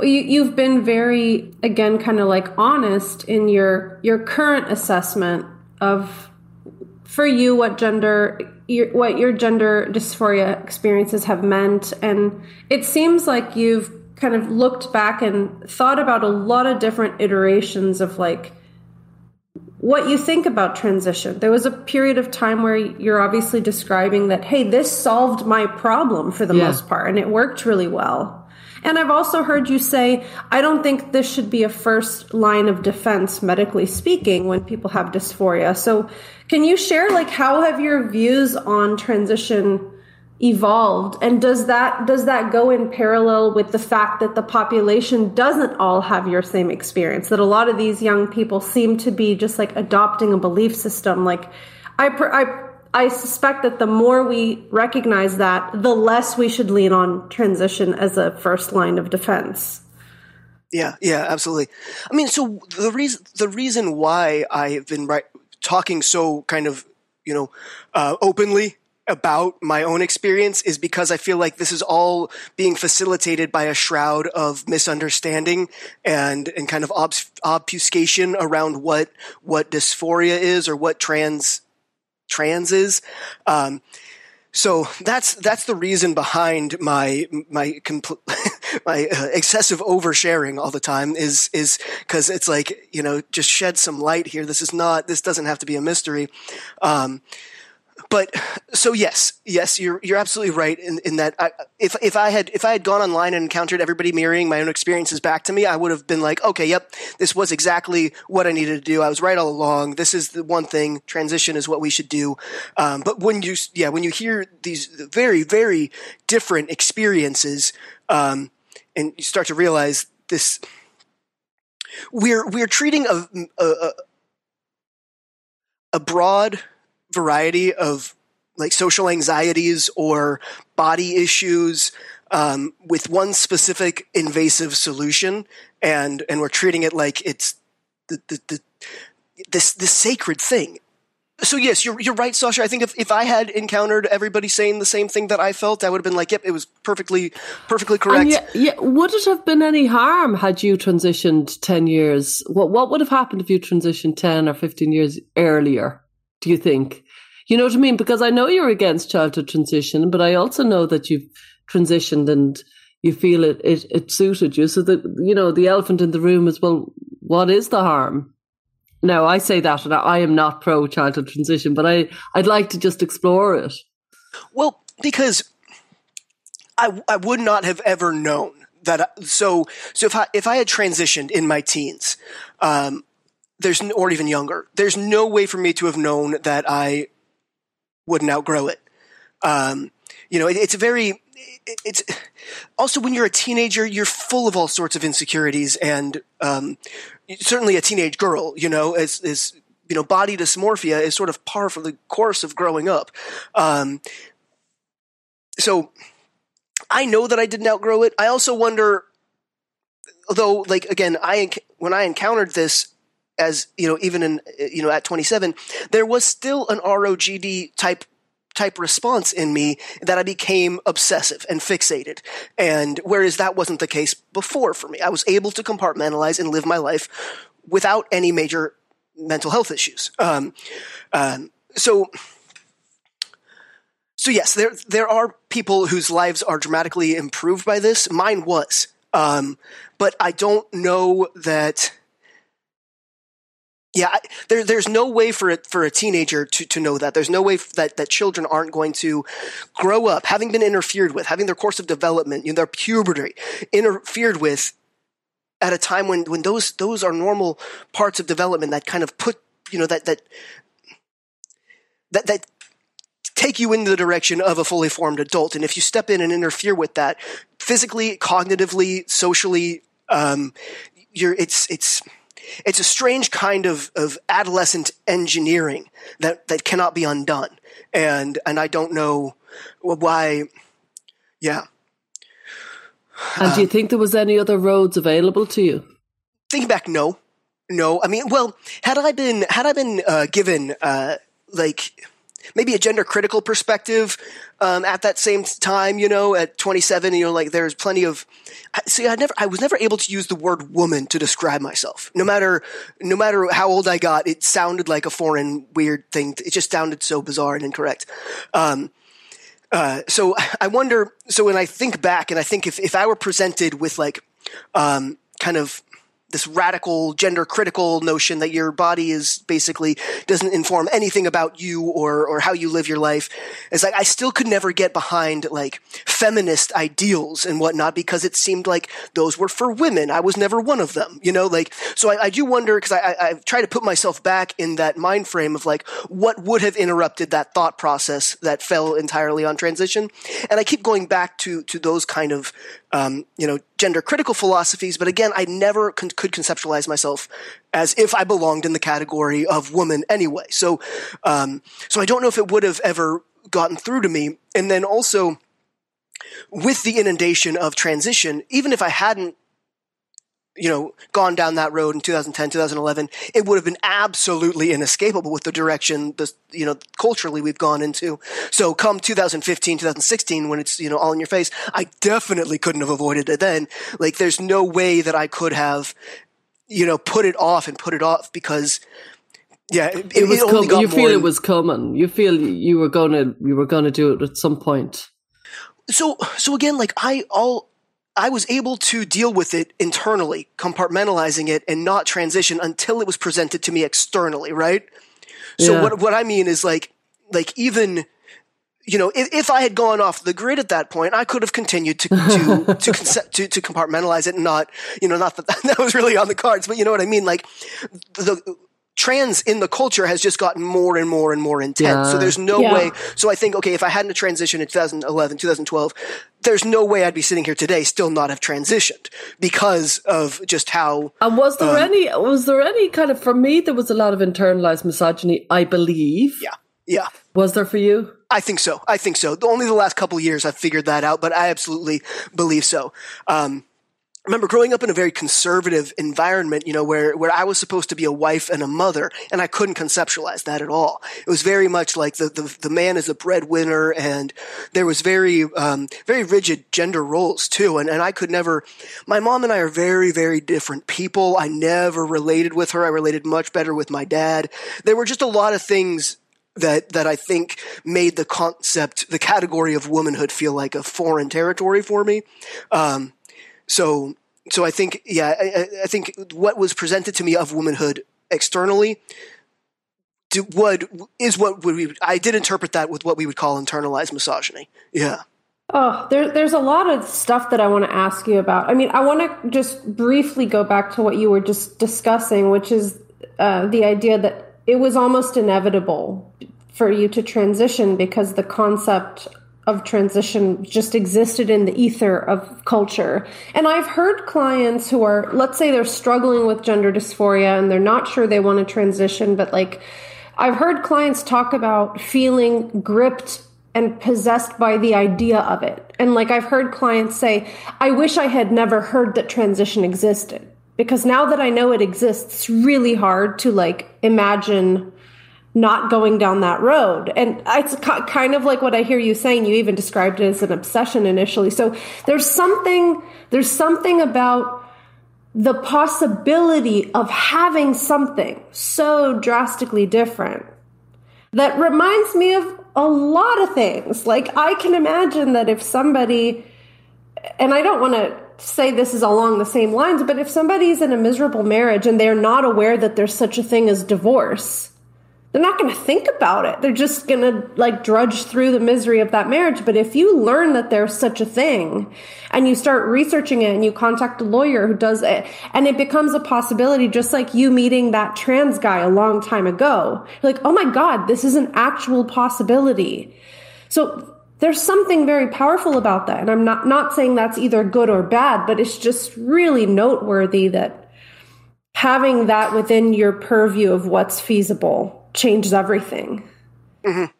you, you've been very again kind of like honest in your your current assessment of for you what gender your, what your gender dysphoria experiences have meant and it seems like you've kind of looked back and thought about a lot of different iterations of like what you think about transition. There was a period of time where you're obviously describing that, hey, this solved my problem for the Yeah. most part, and it worked really well. And I've also heard you say, I don't think this should be a first line of defense, medically speaking, when people have dysphoria. So, can you share, like, how have your views on transition evolved and does that does that go in parallel with the fact that the population doesn't all have your same experience that a lot of these young people seem to be just like adopting a belief system like i per, i i suspect that the more we recognize that the less we should lean on transition as a first line of defense Yeah, yeah, absolutely. I mean, so the reason the reason why I've been right, talking so kind of you know uh, openly about my own experience is because I feel like this is all being facilitated by a shroud of misunderstanding and and kind of obs- obfuscation around what what dysphoria is or what trans trans is. Um, so that's that's the reason behind my my compl- my uh, excessive oversharing all the time is is because it's like you know just shed some light here. This is not this doesn't have to be a mystery. Um, but so yes, yes, you're you're absolutely right in, in that I, if if I had if I had gone online and encountered everybody mirroring my own experiences back to me, I would have been like, okay, yep, this was exactly what I needed to do. I was right all along. This is the one thing. Transition is what we should do. Um, but when you yeah when you hear these very very different experiences, um, and you start to realize this, we're we're treating a a, a, a broad variety of like social anxieties or body issues um, with one specific invasive solution, and and we're treating it like it's the, the, the this this sacred thing. so yes, you're you're right, Sasha. I think if, if I had encountered everybody saying the same thing that I felt, I would have been like, "Yep, it was perfectly perfectly correct." Yeah, yeah, would it have been any harm had you transitioned ten years? What what would have happened if you transitioned ten or fifteen years earlier? Do you think? You know what I mean? Because I know you're against childhood transition, but I also know that you've transitioned and you feel it it, it suited you. So that you know the elephant in the room is well, what is the harm? Now, I say that, and I am not pro childhood transition, but I, I'd like to just explore it. Well, because I, I would not have ever known that. So, so if I, if I had transitioned in my teens, um, there's, or even younger, there's no way for me to have known that I wouldn't outgrow it. Um, you know, it, it's a very, it's also when you're a teenager, you're full of all sorts of insecurities and um, certainly a teenage girl, you know, is, is you know, body dysmorphia is sort of par for the course of growing up. Um, so I know that I didn't outgrow it. I also wonder, although, like again, I when I encountered this as you know, even in you know at 27, there was still an ROGD type type response in me that I became obsessive and fixated. And whereas that wasn't the case before for me, I was able to compartmentalize and live my life without any major mental health issues. Um, um, so, so yes, there there are people whose lives are dramatically improved by this. Mine was, um, but I don't know that yeah, there, there's no way for for a teenager to, to know that. There's no way that, that children aren't going to grow up having been interfered with, having their course of development, you know, their puberty interfered with at a time when, when those those are normal parts of development that kind of put you know that that that that take you in the direction of a fully formed adult. And if you step in and interfere with that, physically, cognitively, socially, um, you're it's it's it's a strange kind of, of adolescent engineering that, that cannot be undone. And, and I don't know why, yeah. And do you think there was any other roads available to you? Thinking back, no, no. I mean, well, had I been, had I been, uh, given, uh, like, maybe a gender critical perspective um, at that same time. You know, at 27, you know, like there's plenty of. See, I never, I was never able to use the word woman to describe myself. No matter, no matter how old I got, it sounded like a foreign, weird thing. It just sounded so bizarre and incorrect. Um, uh, so I wonder. So when I think back, and I think if if I were presented with like, um, kind of this radical gender critical notion that your body is basically doesn't inform anything about you or or how you live your life. is like I still could never get behind like feminist ideals and whatnot because it seemed like those were for women. I was never one of them, you know. Like so, I, I do wonder because I, I I try to put myself back in that mind frame of like what would have interrupted that thought process that fell entirely on transition, and I keep going back to to those kind of um, you know gender critical philosophies, but again, I never con- could conceptualize myself as if I belonged in the category of woman anyway. So, um, so I don't know if it would have ever gotten through to me. And then also, with the inundation of transition, even if I hadn't you know, gone down that road in 2010, 2011, it would have been absolutely inescapable with the direction, the, you know, culturally we've gone into. So come 2015, 2016, when it's, you know, all in your face, I definitely couldn't have avoided it then. Like, there's no way that I could have, you know, put it off and put it off because, yeah, it, it was it com- you feel in- it was coming. You feel you were gonna you were gonna do it at some point. So, so again, like I all I was able to deal with it internally, compartmentalizing it and not transition until it was presented to me externally, right? So Yeah. what what I mean is like like even you know if, if I had gone off the grid at that point, I could have continued to to to, conce- to to compartmentalize it and not you know not that that was really on the cards, but you know what I mean. Like the trans in the culture has just gotten more and more and more intense. So there's no Yeah. way. So I think okay, if I hadn't transitioned in 2011, 2012, there's no way I'd be sitting here today still not have transitioned because of just how And was there Um, any was there any kind of for me there was a lot of internalized misogyny, I believe. yeah yeah. Was there for you? I think so. I think so. Only the last couple years I've figured that out, but I absolutely believe so. Um, remember growing up in a very conservative environment, you know, where, where I was supposed to be a wife and a mother, and I couldn't conceptualize that at all. It was very much like the, the, the man is a breadwinner, and there was very, um, very rigid gender roles too, and, and I could never, my mom and I are very, very different people. I never related with her. I related much better with my dad. There were just a lot of things that that I think made the concept, the category of womanhood, feel like a foreign territory for me. Um, so so I think yeah I, I, think what was presented to me of womanhood externally do, what is what we I did interpret that with what we would call internalized misogyny. Yeah. Oh, there, there's a lot of stuff that I want to ask you about. I mean, I want to just briefly go back to what you were just discussing, which is uh, the idea that it was almost inevitable for you to transition because the concept of transition just existed in the ether of culture. And I've heard clients who are, let's say they're struggling with gender dysphoria and they're not sure they want to transition, but like, I've heard clients talk about feeling gripped and possessed by the idea of it. And like, I've heard clients say, I wish I had never heard that transition existed. Because now that I know it exists, it's really hard to like imagine not going down that road. And it's kind of like what I hear you saying. You even described it as an obsession initially. So there's something, there's something about the possibility of having something so drastically different that reminds me of a lot of things. Like I can imagine that if somebody, and I don't want to say this is along the same lines, but if somebody's in a miserable marriage and they're not aware that there's such a thing as divorce, they're not going to think about it. They're just going to like drudge through the misery of that marriage. But if you learn that there's such a thing and you start researching it and you contact a lawyer who does it and it becomes a possibility, just like you meeting that trans guy a long time ago, you're like, oh my God, this is an actual possibility. So there's something very powerful about that. And I'm not, not saying that's either good or bad, but it's just really noteworthy that having that within your purview of what's feasible changes everything. Mm-hmm.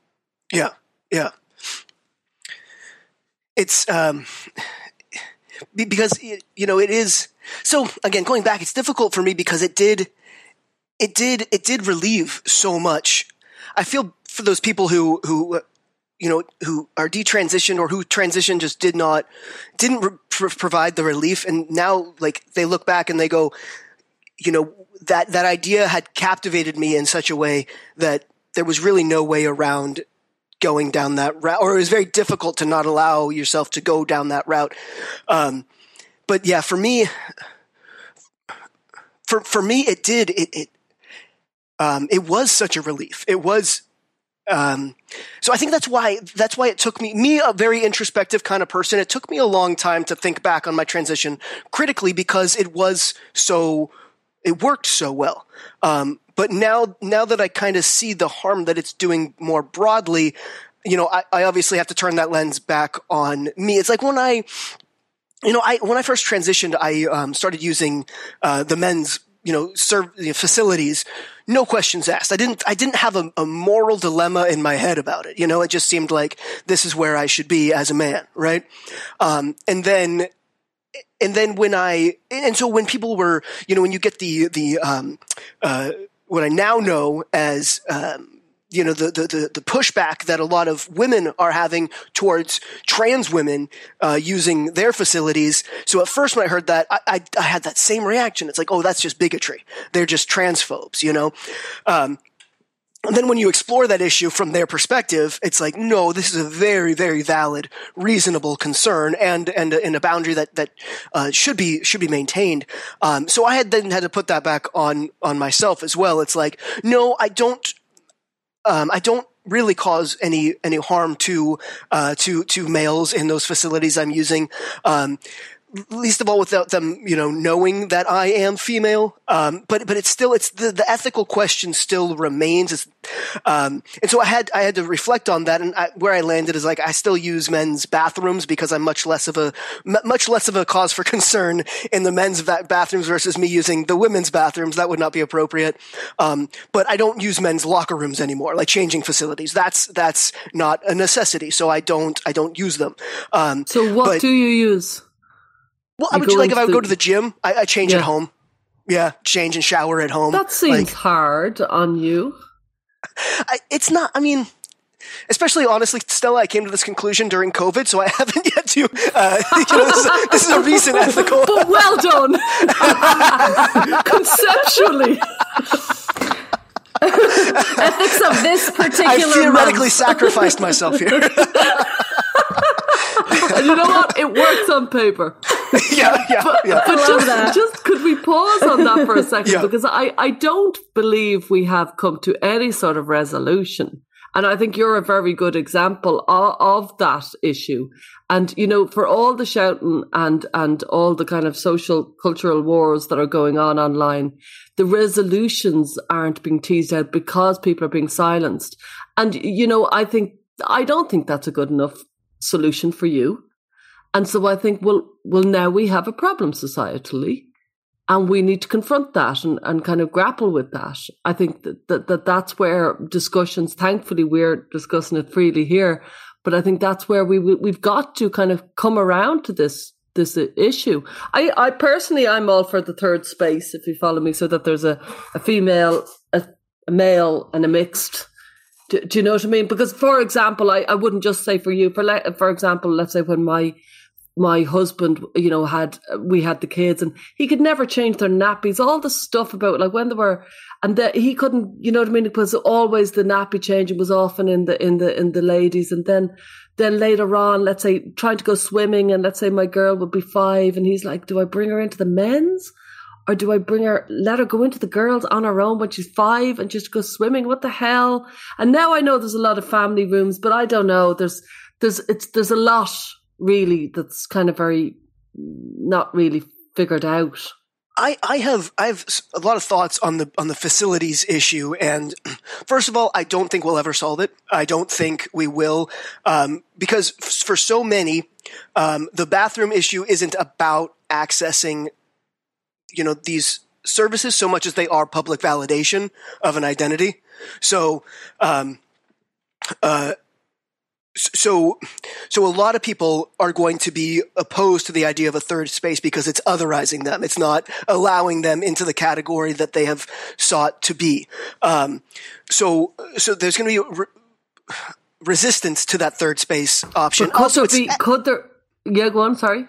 Yeah, yeah. It's um, because you know it is. So again, going back, it's difficult for me because it did, it did, it did relieve so much. I feel for those people who who you know who are detransitioned or who transition just did not didn't re- provide the relief and now like they look back and they go you know that that idea had captivated me in such a way that there was really no way around going down that route, or it was very difficult to not allow yourself to go down that route. Um, but yeah, for me, for for me, it did it it um, it was such a relief. It was. Um, so I think that's why that's why it took me me a very introspective kind of person. It took me a long time to think back on my transition critically because it was so it worked so well. Um, but now, now that I kind of see the harm that it's doing more broadly, you know, I, I obviously have to turn that lens back on me. It's like when I, you know, I when I first transitioned, I um, started using uh, the men's, you know, serve you know, facilities, no questions asked. I didn't, I didn't have a, a, moral dilemma in my head about it. You know, it just seemed like this is where I should be as a man, right? Um, and then and then when I and so when people were you know when you get the the um, uh, what I now know as um, you know the, the the pushback that a lot of women are having towards trans women uh, using their facilities. So at first when I heard that, I, I, I, had that same reaction. It's like, oh, that's just bigotry. They're just transphobes, you know. Um, and then when you explore that issue from their perspective, it's like, no, this is a very, very valid, reasonable concern and, and, and a boundary that, that, uh, should be, should be maintained. Um, so I had then had to put that back on, on myself as well. It's like, no, I don't, um, I don't really cause any any harm to uh, to to males in those facilities I'm using. Um, least of all without them, you know, knowing that I am female. Um, but but it's still it's the, the ethical question still remains. Um, and so I had I had to reflect on that, and I, where I landed is like I still use men's bathrooms because I'm much less of a m- much less of a cause for concern in the men's va- bathrooms versus me using the women's bathrooms. That would not be appropriate. Um, but I don't use men's locker rooms anymore, like changing facilities. That's that's not a necessity, so I don't I don't use them. Um, so what but, do you use? Well, I You would like if I would the- go to the gym, I, I change Yeah. at home. Yeah, change and shower at home. That seems Like, hard on you. I, it's not. I mean, especially honestly, Stella, I came to this conclusion during COVID, so I haven't yet to. Uh, you know, this is, a, this is a recent ethical. But well done. Conceptually. Ethics of this particular. I theoretically month. sacrificed myself here. And you know what? It works on paper. yeah, yeah, yeah. But love just, that. just could we pause on that for a second? Yeah. Because I, I don't believe we have come to any sort of resolution. And I think you're a very good example of, of that issue. And, you know, for all the shouting and, and all the kind of social cultural wars that are going on online, the resolutions aren't being teased out because people are being silenced. And, you know, I think, I don't think that's a good enough solution for you. And so I think, well, well, now we have a problem societally, and we need to confront that and, and kind of grapple with that. I think that, that, that that's where discussions, thankfully, we're discussing it freely here, but I think that's where we, we we've got to kind of come around to this this issue. I, I personally, I'm all for the third space, if you follow me, so that there's a, a female, a, a male, and a mixed. Do, do you know what I mean? Because, for example, I, I wouldn't just say for you. For le- for example, let's say when my my husband, you know, had we had the kids, and he could never change their nappies. All the stuff about like when they were, and the, he couldn't, you know what I mean? It was always the nappy changing was often in the in the in the ladies, and then then later on, let's say trying to go swimming, and let's say my girl would be five, and he's like, "Do I bring her into the men's?" Or do I bring her, let her go into the girls on her own when she's five and just go swimming? What the hell? And now I know there's a lot of family rooms, but I don't know. There's, there's, it's, there's a lot really that's kind of very not really figured out. I, I have I have a lot of thoughts on the on the facilities issue, and first of all, I don't think we'll ever solve it. I don't think we will, um, because f- for so many, um, the bathroom issue isn't about accessing, you know, these services so much as they are public validation of an identity. So, um, uh, so so a lot of people are going to be opposed to the idea of a third space because it's otherizing them. It's not allowing them into the category that they have sought to be. Um, so so there's going to be re- resistance to that third space option. But could also, be, could there, yeah, go on, sorry.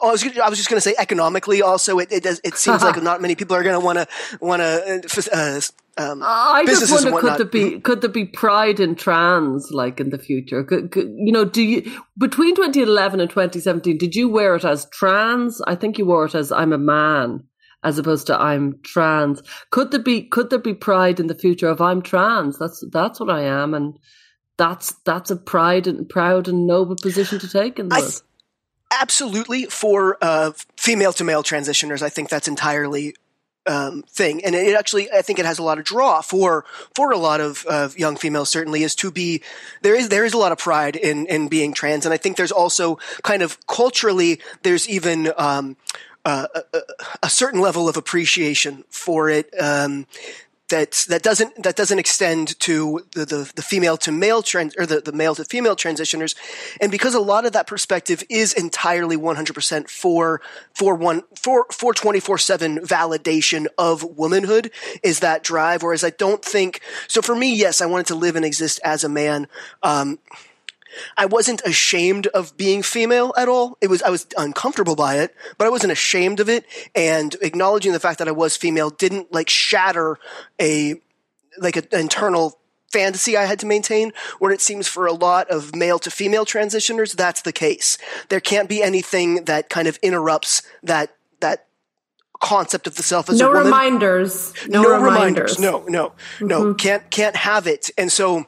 Oh, I was, I was just going to say economically. Also, it it, does, it seems like not many people are going to want to want to. Uh, um, I just wonder, could there be could there be pride in trans like in the future? Could, could, you know, do you between 2011 and 2017? Did you wear it as trans? I think you wore it as I'm a man, as opposed to I'm trans. Could there be could there be pride in the future of I'm trans? That's that's what I am, and that's that's a pride and proud and noble position to take in the I world. Absolutely for uh, female to male transitioners. I think that's entirely um, thing, and it actually I think it has a lot of draw for for a lot of young females. Certainly, is to be there is there is a lot of pride in in being trans, and I think there's also kind of culturally there's even. Um, uh, a- a certain level of appreciation for it um, that that doesn't that doesn't extend to the, the, the female to male trans or the, the male to female transitioners, and because a lot of that perspective is entirely one hundred percent for for one for for twenty four seven validation of womanhood is that drive. Whereas I don't think so. For me, yes, I wanted to live and exist as a man. Um, I wasn't ashamed of being female at all. It was I was uncomfortable by it, but I wasn't ashamed of it. And acknowledging the fact that I was female didn't like shatter a like an internal fantasy I had to maintain. Where it seems for a lot of male to female transitioners, that's the case. There can't be anything that kind of interrupts that that concept of the self as No a woman reminders. No, reminders. no, no, no. Mm-hmm. Can't can't have it. And so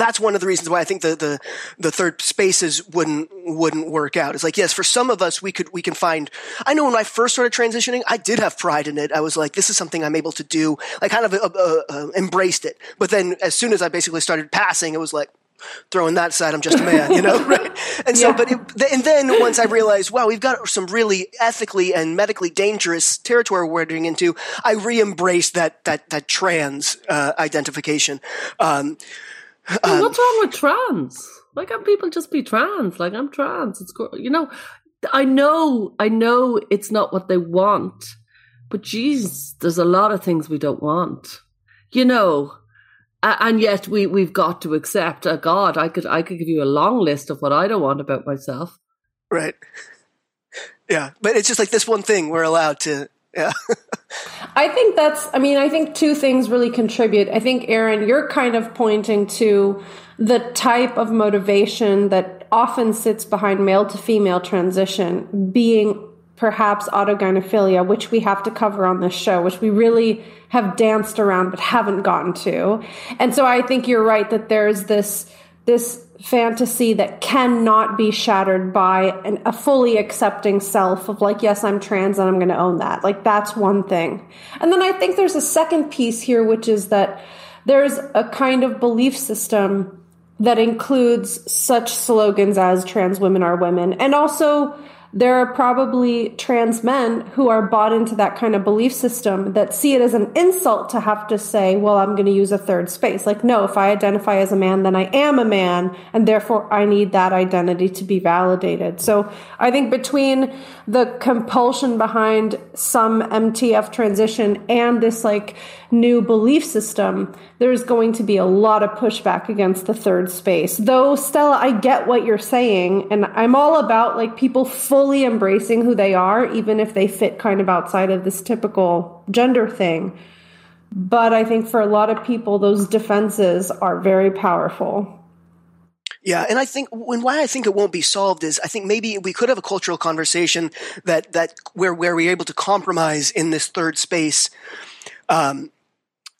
that's one of the reasons why I think the the the third spaces wouldn't wouldn't work out. It's like yes, for some of us we could we can find. I know when I first started transitioning, I did have pride in it. I was like, this is something I'm able to do. I kind of uh, uh, uh, embraced it. But then as soon as I basically started passing, it was like. Throwing that side I'm just a man, you know, right? And so, Yeah. but it, and then once I realized, wow, we've got some really ethically and medically dangerous territory we're getting into, I re-embraced that that that trans uh, identification. Um, Well, what's wrong with trans? Why can't people just be trans? Like I'm trans. It's you know, I know, I know it's not what they want, but geez, there's a lot of things we don't want. You know, and yet we we've got to accept. Uh, God, I could I could give you a long list of what I don't want about myself. Right. Yeah, but it's just like this one thing we're allowed to. Yeah. I think that's. I mean, I think two things really contribute. I think Aaron, you're kind of pointing to the type of motivation that often sits behind male to female transition being perhaps autogynephilia, which we have to cover on this show, which we really have danced around but haven't gotten to. And so I think you're right that there's this this fantasy that cannot be shattered by an, a fully accepting self of like yes i'm trans and i'm going to own that. Like that's one thing. And then i think there's a second piece here which is that there's a kind of belief system that includes such slogans as trans women are women and also there are probably trans men who are bought into that kind of belief system that see it as an insult to have to say, well, I'm going to use a third space. Like, no, if I identify as a man, then I am a man, and therefore I need that identity to be validated. So I think between the compulsion behind some MTF transition and this like new belief system, there's going to be a lot of pushback against the third space. Though, Stella, I get what you're saying, and I'm all about like people fully embracing who they are, even if they fit kind of outside of this typical gender thing. But I think for a lot of people, those defenses are very powerful. Yeah, and I think when why I think it won't be solved is I think maybe we could have a cultural conversation that that where where we're able to compromise in this third space. Um,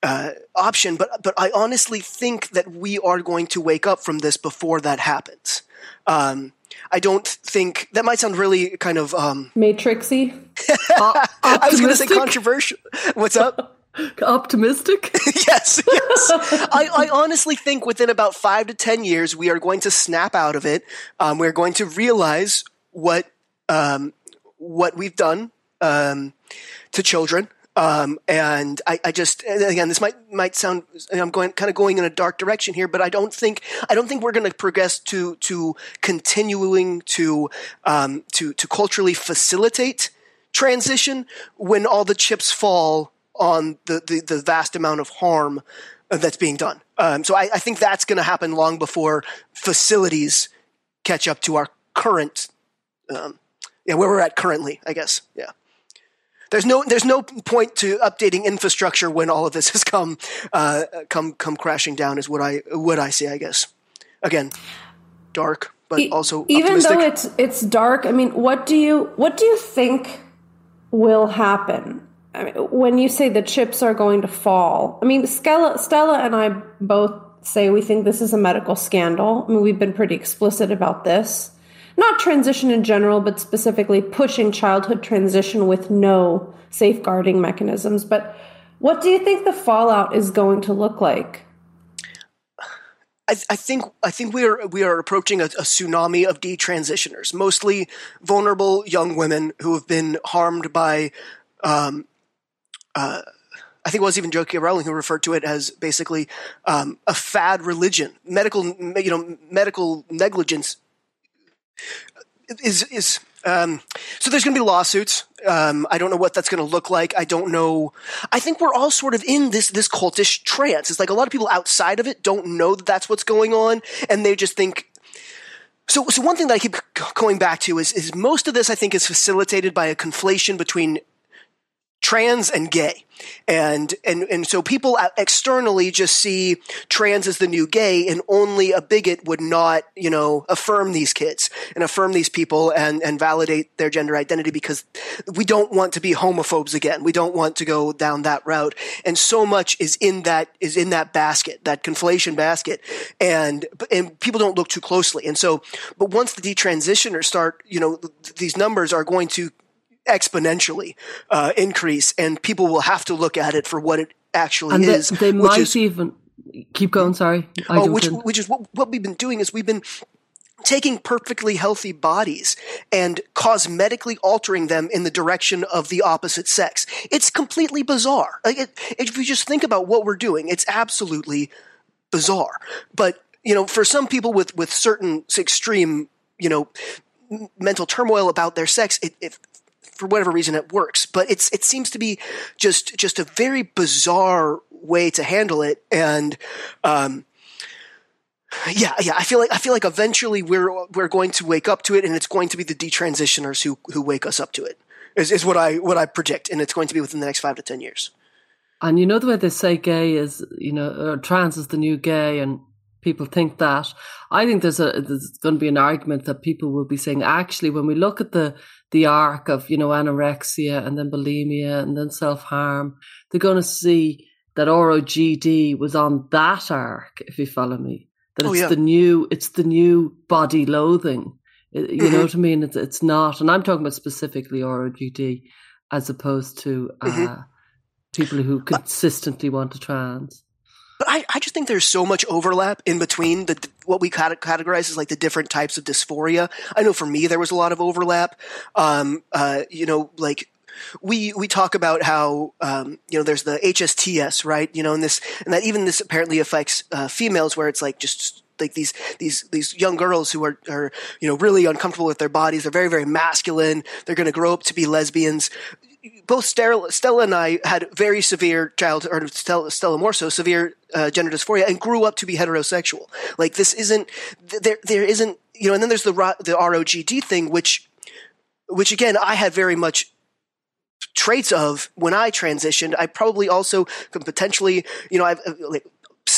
uh, option, but but I honestly think that we are going to wake up from this before that happens. Um, I don't think that might sound really kind of um, matrixy. uh, I was going to say controversial. What's up? Optimistic? yes, yes. I, I, honestly think within about five to ten years, we are going to snap out of it. Um, we're going to realize what um, what we've done um, to children um, and I, I, just again, this might might sound I'm going kind of going in a dark direction here, but I don't think I don't think we're going to progress to to continuing to um, to to culturally facilitate transition when all the chips fall on the the, the vast amount of harm that's being done. Um, so I, I, think that's going to happen long before facilities catch up to our current, um, yeah, where we're at currently. I guess, yeah there's no there's no point to updating infrastructure when all of this has come uh, come come crashing down. Is what I what I see. I guess again, dark, but e- also even though it's it's dark. I mean, what do you what do you think will happen? I mean, when you say the chips are going to fall, I mean, Stella, Stella and I both say we think this is a medical scandal. I mean, we've been pretty explicit about this not transition in general, but specifically pushing childhood transition with no safeguarding mechanisms. But what do you think the fallout is going to look like? I, I think I think we are we are approaching a, a, tsunami of detransitioners, mostly vulnerable young women who have been harmed by. Um, uh, I think it was even J.K. Rowling who referred to it as basically um, a fad religion, medical you know medical negligence is is um, so there's going to be lawsuits. Um, I don't know what that's going to look like. I don't know. I think we're all sort of in this this cultish trance. It's like a lot of people outside of it don't know that that's what's going on, and they just think. So, so one thing that I keep going back to is is most of this I think is facilitated by a conflation between trans and gay. And, and, and so people externally just see trans as the new gay and only a bigot would not, you know, affirm these kids and affirm these people and, and validate their gender identity because we don't want to be homophobes again. We don't want to go down that route. And so much is in that, is in that basket, that conflation basket. And, and people don't look too closely. And so, but once the detransitioners start, you know, these numbers are going to exponentially uh, increase, and people will have to look at it for what it actually and is. They, they might is, even keep going. Sorry, I oh, which which is what what we've been doing is we've been taking perfectly healthy bodies and cosmetically altering them in the direction of the opposite sex. It's completely bizarre. Like it, if you just think about what we're doing, it's absolutely bizarre. But you know, for some people with with certain extreme, you know, mental turmoil about their sex, it, it for whatever reason it works. But it's it seems to be just just a very bizarre way to handle it, and um, yeah, yeah. I feel like I feel like eventually we're we're going to wake up to it, and it's going to be the detransitioners who who wake us up to it. Is is what I what I predict, and it's going to be within the next five to ten years. And you know the way they say gay is, you know, or trans is the new gay, and people think that. I think there's a there's going to be an argument that people will be saying actually when we look at the the arc of you know anorexia and then bulimia and then self harm, they're going to see that ROGD was on that arc. If you follow me, that oh, it's yeah. the new it's the new body loathing. You mm-hmm. know what I mean? It's it's not, and I'm talking about specifically ROGD as opposed to uh, mm-hmm. people who consistently want to trans. But I, I just think there's so much overlap in between the what we categorize as like the different types of dysphoria. I know for me there was a lot of overlap. Um, uh, you know, like we we talk about how um, you know there's the HSTS, right? You know, and this and that even this apparently affects uh, females, where it's like just like these these these young girls who are are you know really uncomfortable with their bodies. They're very very masculine. They're going to grow up to be lesbians. Both Stella, Stella and I had very severe child, or Stella, Stella more so severe uh, gender dysphoria, and grew up to be heterosexual. Like this isn't there. There isn't you know. And then there's the the ROGD thing, which which again I had very much traits of when I transitioned. I probably also could potentially, you know, I've uh, like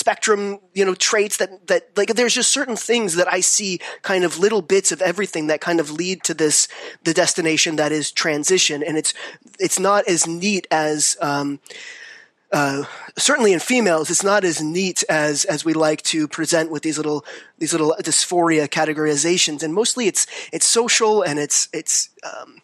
spectrum, you know, traits that, that like there's just certain things that I see kind of little bits of everything that kind of lead to this, the destination that is transition. And it's, it's not as neat as, um, uh, certainly in females, it's not as neat as as we like to present with these little these little dysphoria categorizations, and mostly it's it's social and it's it's um,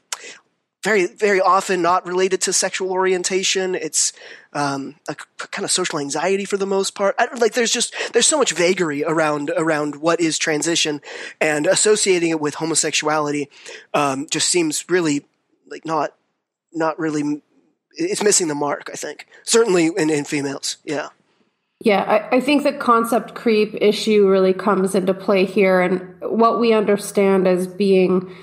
very very often not related to sexual orientation. It's um, a kind of social anxiety for the most part. I, like there's just there's so much vagary around around what is transition, and associating it with homosexuality um, just seems really like not not really. It's missing the mark. I think certainly in, in females. Yeah. Yeah, I, I, think the concept creep issue really comes into play here, and what we understand as being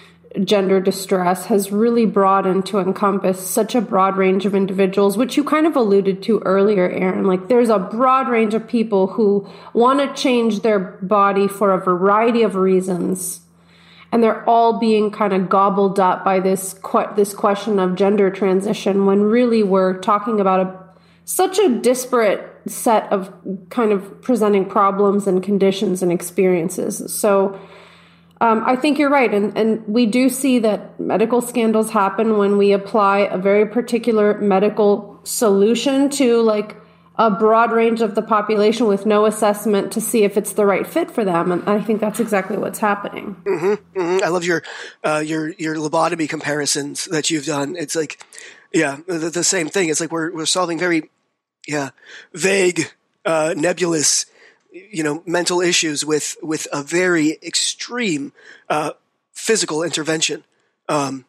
gender distress has really broadened to encompass such a broad range of individuals, which you kind of alluded to earlier, Aaron. Like there's a broad range of people who want to change their body for a variety of reasons. And they're all being kind of gobbled up by this this question of gender transition when really we're talking about a, such a disparate set of kind of presenting problems and conditions and experiences. So um, I think you're right. And, and we do see that medical scandals happen when we apply a very particular medical solution to like a broad range of the population with no assessment to see if it's the right fit for them. And I think that's exactly what's happening. Mm-hmm, mm-hmm. I love your, uh, your, your lobotomy comparisons that you've done. It's like, yeah, the, the same thing. It's like we're, we're solving very, yeah, vague, uh, nebulous you know mental issues with with a very extreme uh, physical intervention. Um,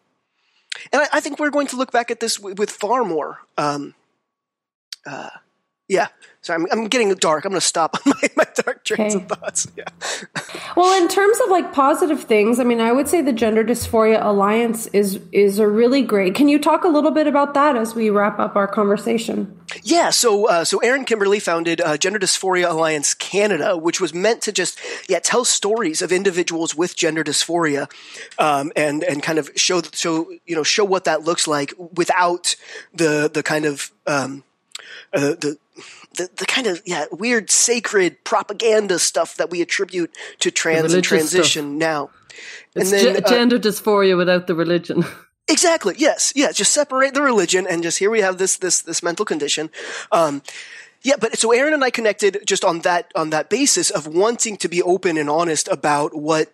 and I, I, think we're going to look back at this with, with far more. Um, uh, yeah, Sorry, I'm, I'm getting dark. I'm going to stop on my, my dark trains okay. of thoughts. Yeah. well, in terms of like positive things, I mean, I would say the Gender Dysphoria Alliance is is a really great. Can you talk a little bit about that as we wrap up our conversation? Yeah. So, uh, so Aaron Kimberly founded uh, Gender Dysphoria Alliance Canada, which was meant to just yeah tell stories of individuals with gender dysphoria, um, and and kind of show show you know show what that looks like without the the kind of um, uh, the the, the kind of yeah weird sacred propaganda stuff that we attribute to trans and transition stuff. now. It's then, g- uh, gender dysphoria without the religion. Exactly. Yes. Yeah. Just separate the religion and just here we have this this this mental condition. Um, yeah, but so Aaron and I connected just on that on that basis of wanting to be open and honest about what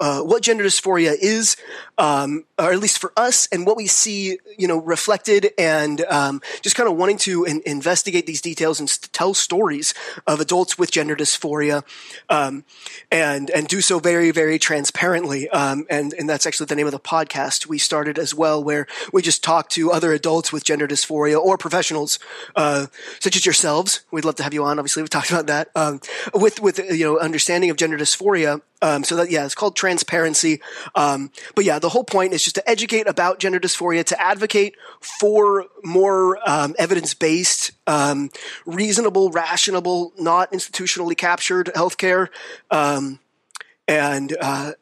uh, what gender dysphoria is, um, or at least for us, and what we see, you know, reflected, and um, just kind of wanting to in- investigate these details and st- tell stories of adults with gender dysphoria, um, and and do so very very transparently. Um, and and that's actually the name of the podcast we started as well, where we just talk to other adults with gender dysphoria or professionals uh, such as yourselves. We'd love to have you on. Obviously, we've talked about that um, with with you know understanding of gender dysphoria Um, so that yeah, it's called transparency. But yeah, the whole point is just to educate about gender dysphoria, to advocate for more um, evidence-based, um, reasonable, rational, not institutionally captured healthcare, um, and uh,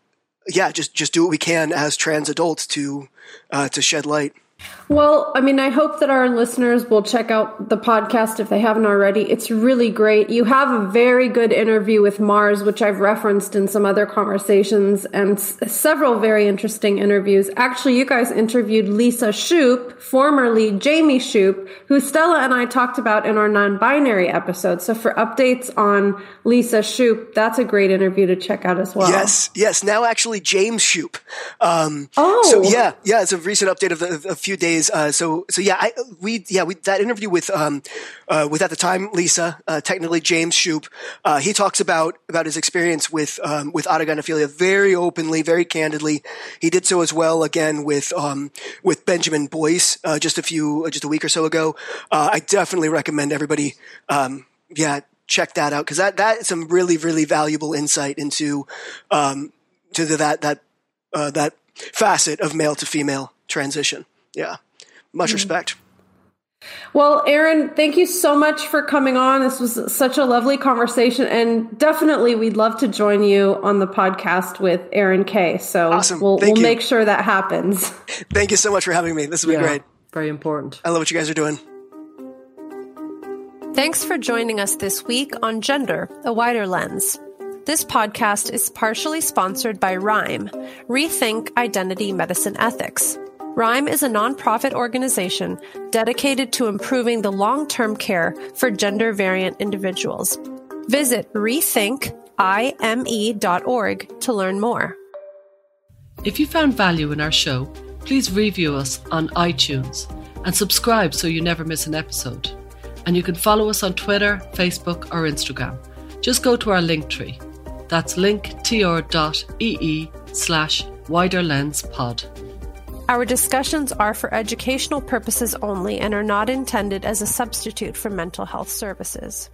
yeah, just just do what we can as trans adults to uh, to shed light. Well, I mean, I hope that our listeners will check out the podcast if they haven't already. It's really great. You have a very good interview with Mars, which I've referenced in some other conversations, and s- several very interesting interviews. Actually, you guys interviewed Lisa Shupe, formerly Jamie Shupe, who Stella and I talked about in our non binary episode. So, for updates on Lisa Shupe, that's a great interview to check out as well. Yes, yes. Now, actually, James Shupe. Um, Oh. so yeah, yeah. It's a recent update of, the, of a few days. Uh, so, so yeah, I, we, yeah, we that interview with, um, uh, with at the time Lisa, uh, technically James Shupe. Uh, he talks about about his experience with um, with autogynephilia very openly, very candidly. He did so as well again with um, with Benjamin Boyce uh, just a few just a week or so ago. Uh, I definitely recommend everybody. Um, yeah, check that out because that that is some really really valuable insight into um, to the, that that uh, that facet of male to female transition. Yeah, much mm. respect. Well, Aaron, thank you so much for coming on. This was such a lovely conversation, and definitely we'd love to join you on the podcast with Aaron Kay. So Awesome. we'll, Thank we'll you. make sure that happens. Thank you so much for having me. This has been Yeah, great. Very important. I love what you guys are doing. Thanks for joining us this week on Gender, a Wider Lens. This podcast is partially sponsored by RIME, Rethink Identity Medicine Ethics. RIME is a nonprofit organization dedicated to improving the long term care for gender variant individuals. Visit rethinkime.org to learn more. If you found value in our show, please review us on iTunes and subscribe so you never miss an episode. And you can follow us on Twitter, Facebook, or Instagram. Just go to our link tree. That's linktr.ee slash wider lens pod. Our discussions are for educational purposes only and are not intended as a substitute for mental health services.